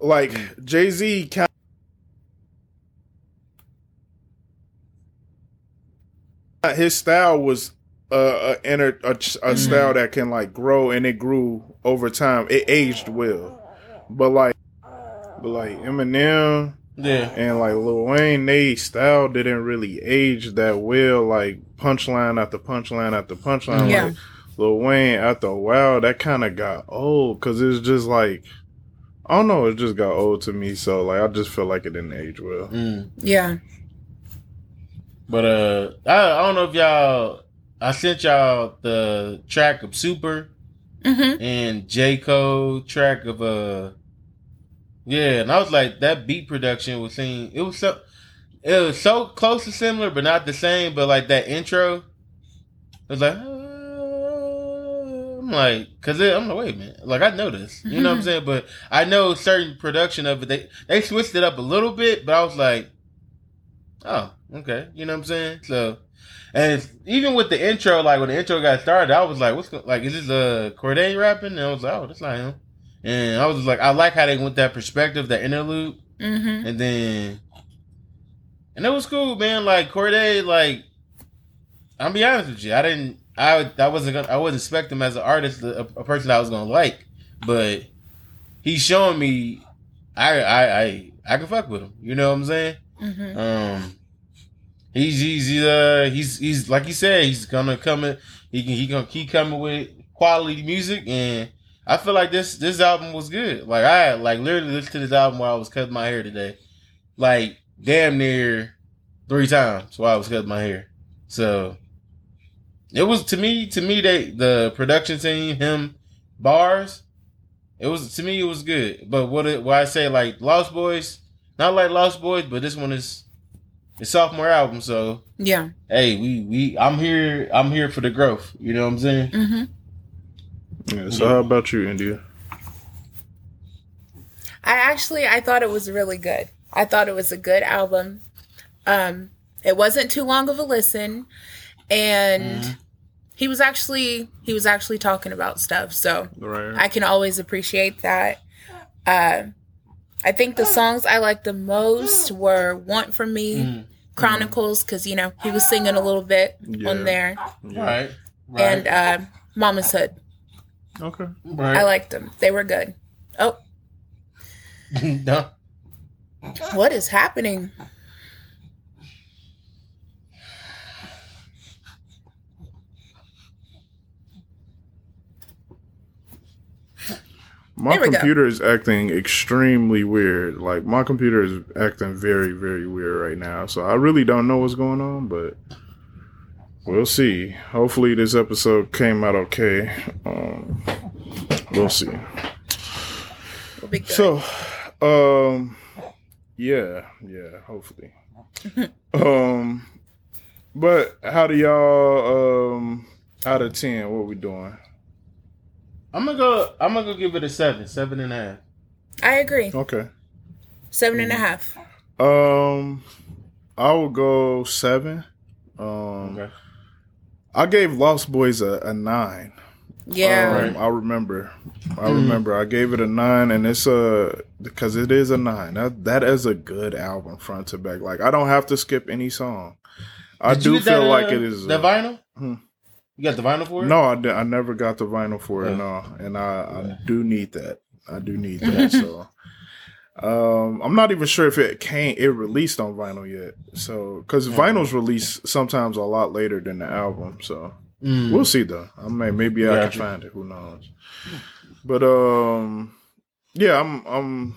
like Jay Z kind. His style was uh, a, inner, a, ch- a style that can like grow, and it grew over time. It aged well, but like, but like Eminem, yeah. and like Lil Wayne, they style didn't really age that well. Like punchline after punchline after punchline. Yeah. Like Lil Wayne after a while, that kind of got old because it's just like I don't know, it just got old to me. So like I just feel like it didn't age well. Mm. Yeah. But uh, I, I don't know if y'all. I sent y'all the track of Super Mm-hmm. and J Cole track of uh, yeah, and I was like that beat production was seen. it was so it was so close to similar, but not the same. But like that intro, it was like. uh, I'm like, cause it, I'm like, wait a minute, like I know this, you know what I'm saying? But I know certain production of it, they they switched it up a little bit, but I was like, oh, okay, you know what I'm saying? So, and it's, even with the intro, like when the intro got started, I was like, what's like, is this uh Cordae rapping? And I was like, oh, that's not him. And I was like, I like how they went that perspective, that interlude, Mm-hmm. and then, and it was cool, man. Like Cordae, like, I'll be honest with you, I didn't, I, I wasn't gonna, I wasn't expecting him as an artist, a, a person I was gonna like, but he's showing me, I, I, I, I can fuck with him. You know what I'm saying? Mm-hmm. Um, he's he's uh he's he's like you said he's gonna come in. He can he gonna keep coming with quality music, and I feel like this this album was good. Like I like literally listened to this album while I was cutting my hair today, like damn near three times while I was cutting my hair. So it was to me to me they the production team him bars. It was to me it was good, but what it, why I say like Lost Boys, not like Lost Boys, but this one is it's sophomore album, so Yeah. hey, we we I'm here I'm here for the growth. You know what I'm saying? Mm-hmm. Yeah. So how about you, India? I actually I thought it was really good. I thought it was a good album. Um, it wasn't too long of a listen, and Mhm. he was actually he was actually talking about stuff. So Right. I can always appreciate that. Uh, I think the songs I liked the most were "Want from Me," Mm. "Chronicles," because you know he was singing a little bit Yeah. on there, Yeah. Right. Right. and uh, "Mama's Hood." Okay. Right. I liked them. They were good. Oh. no. What is happening? My computer is acting extremely weird. Like my computer is acting very, very weird right now. So I really don't know what's going on, but we'll see. Hopefully this episode came out okay. Um, we'll see. We'll be good. So, um, yeah, yeah, hopefully. um, but how do y'all um out of ten? What we doing? I'm gonna go. I'm gonna go give it a seven, seven and a half. I agree. Okay. Seven and a half. Um, I will go seven. Um, Okay. I gave Lost Boys a, a nine. Yeah. Um, I remember. I remember. I gave it a nine, and it's a because it is a nine. That that is a good album, front to back. Like I don't have to skip any song. I Did do feel that, like uh, it is. the uh, vinyl. Hmm. You got the vinyl for it? no, I, I never got the vinyl for it. Yeah. No, and I, I do need that. I do need that. so, um, I'm not even sure if it came. It released on vinyl yet. So, because vinyls release sometimes a lot later than the album. So, Mm. We'll see though. I may maybe I can find it. Who knows? But um, yeah, I'm I'm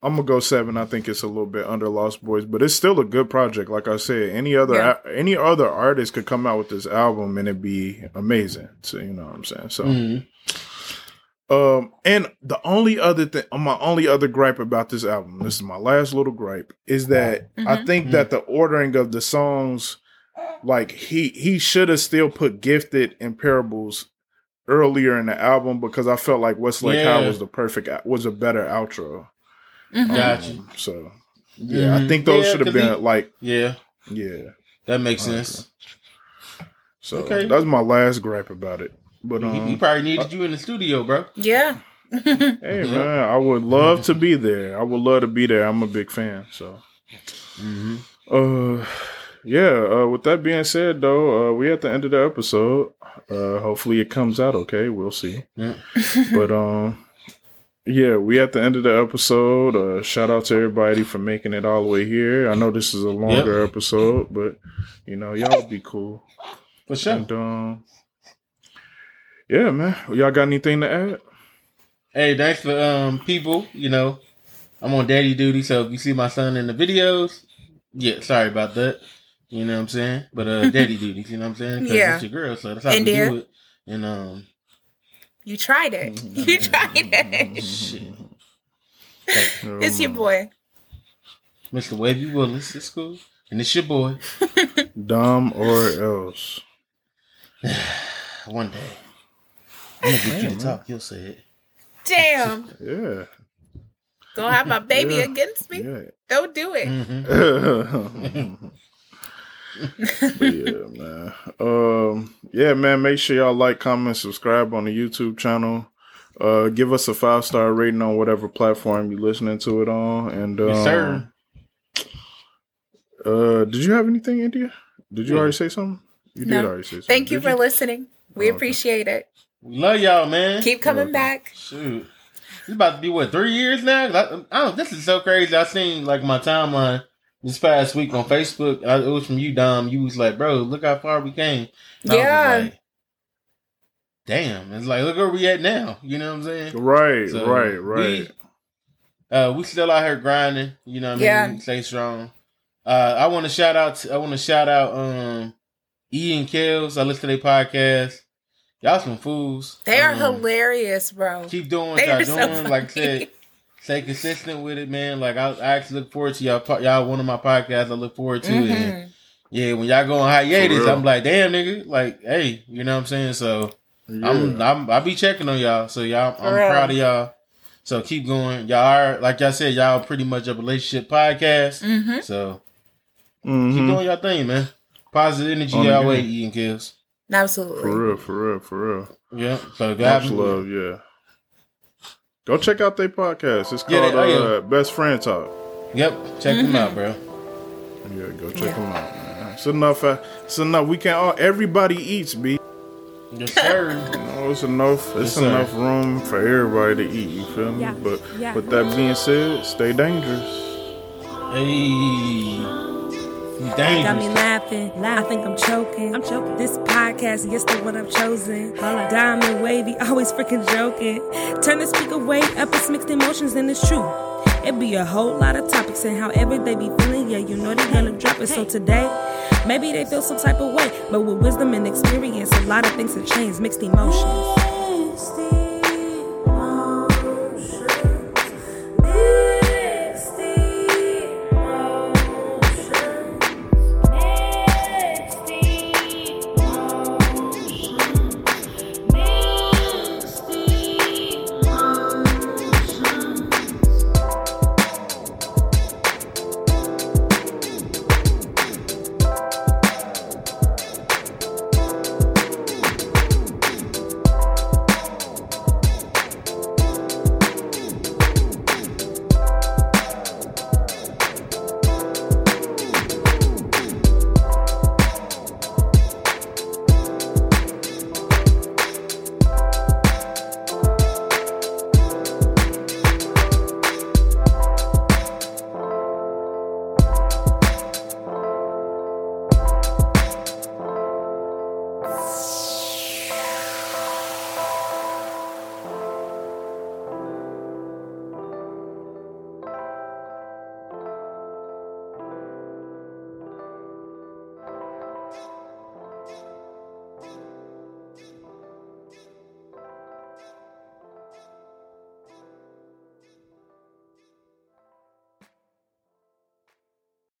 I'm gonna go seven. I think it's a little bit under Lost Boys, but it's still a good project. Like I said, any other Yeah. any other artist could come out with this album and it'd be amazing. So you know what I'm saying. So Mhm. Um, and the only other thing, my only other gripe about this album, this is my last little gripe, is that I Mhm. think that the ordering of the songs, like he he should have still put "Gifted" and "Parables" earlier in the album because I felt like "Westlake High" Yeah. was the perfect, was a better outro. Mhm. Gotcha. Um, so yeah, I Mhm. think those Yeah, should have been he- like Yeah, yeah. that makes Okay. sense. So Okay. that's my last gripe about it. But he, um, he probably needed you in the studio, bro. Yeah. Hey man, I would love to be there. I would love to be there. I'm a big fan. So, Mm-hmm. uh, yeah. Uh, with that being said, though, uh, we at the end of the episode. Uh, hopefully it comes out okay. We'll see. Yeah. But um, yeah, we at the end of the episode. Uh, shout out to everybody for making it all the way here. I know this is a longer episode, but you know y'all be cool. For sure. And um, yeah, man. Y'all got anything to add? Hey, thanks for um people. You know, I'm on daddy duty, so if you see my son in the videos, yeah, sorry about that. You know what I'm saying? But uh, daddy duties, you know what I'm saying? 'Cause Yeah. it's your girl, so that's how India. we do it. And um, You tried it. You tried it. shit, It's your boy. Mr. Wavy Willis, it's cool, and it's your boy. Dom or else. One day, I'm gonna get you to talk. You'll say it. Damn. Yeah. Gonna have my baby Yeah. against me? Yeah. Don't do it. Mm-hmm. yeah, man. Um, yeah, man. Make sure y'all like, comment, subscribe on the YouTube channel. Uh, give us a five star rating on whatever platform you're listening to it on. And um, Yes, sir. Uh, did you have anything, India? Did you Yeah. already say something? You No. did already say something. Thank you Did for listening. We Okay. appreciate it. We love y'all, man. Keep coming Okay. back. Shoot. It's about to be what three years now. I, I don't. This is so crazy. I seen like my timeline this past week on Facebook. I, it was from you, Dom. You was like, "Bro, look how far we came." And I was Yeah. like, Damn. It's like, look where we at now. You know what I'm saying? Right, So, right, right. We, uh, we still out here grinding. You know what I mean? Yeah. Stay strong. Uh, I want to shout out. To, I want to shout out um, Ian Kells. I listen to their podcast. Y'all some fools. They are Um, hilarious, bro. Keep doing what They y'all are so doing. like I said, funny. stay consistent with it, man. Like I, I actually look forward to y'all. Y'all one of my podcasts. I look forward to it. And, Mhm. yeah, when y'all go on hiatus, real. I'm like, damn, nigga. Like, hey, you know what I'm saying? So Yeah. I'm, I'm, I be checking on y'all. So y'all, I'm For real. proud of y'all. So keep going. Y'all are, like y'all said, y'all pretty much a relationship podcast. Mhm. So keep Mhm. doing y'all thing, man. Positive energy On the y'all game. way, Ian Kills. Absolutely. For real, for real, for real. Yeah. So Much God love, yeah. Go check out their podcast. It's Yeah, called they- oh, yeah. uh, Best Friend Talk. Yep. Check them Mhm. out, bro. Yeah, go check Yeah. them out, man. It's enough. Uh, it's enough. We can all. Everybody eats, b. Yes, sir. You know, it's enough. It's Yes, sir. enough room for everybody to eat. You feel me? Yeah, But yeah. with that being said, stay dangerous. hey. Dangerous. Got me laughing. I think I'm choking. I'm choking. This podcast, yes, the one I've chosen. Diamond wavy, always freaking joking. Turn the speaker way up, it's mixed emotions, and it's true. It be a whole lot of topics and however they be feeling, yeah, you know they gonna drop it. So today, maybe they feel some type of way, but with wisdom and experience, a lot of things have changed, mixed emotions.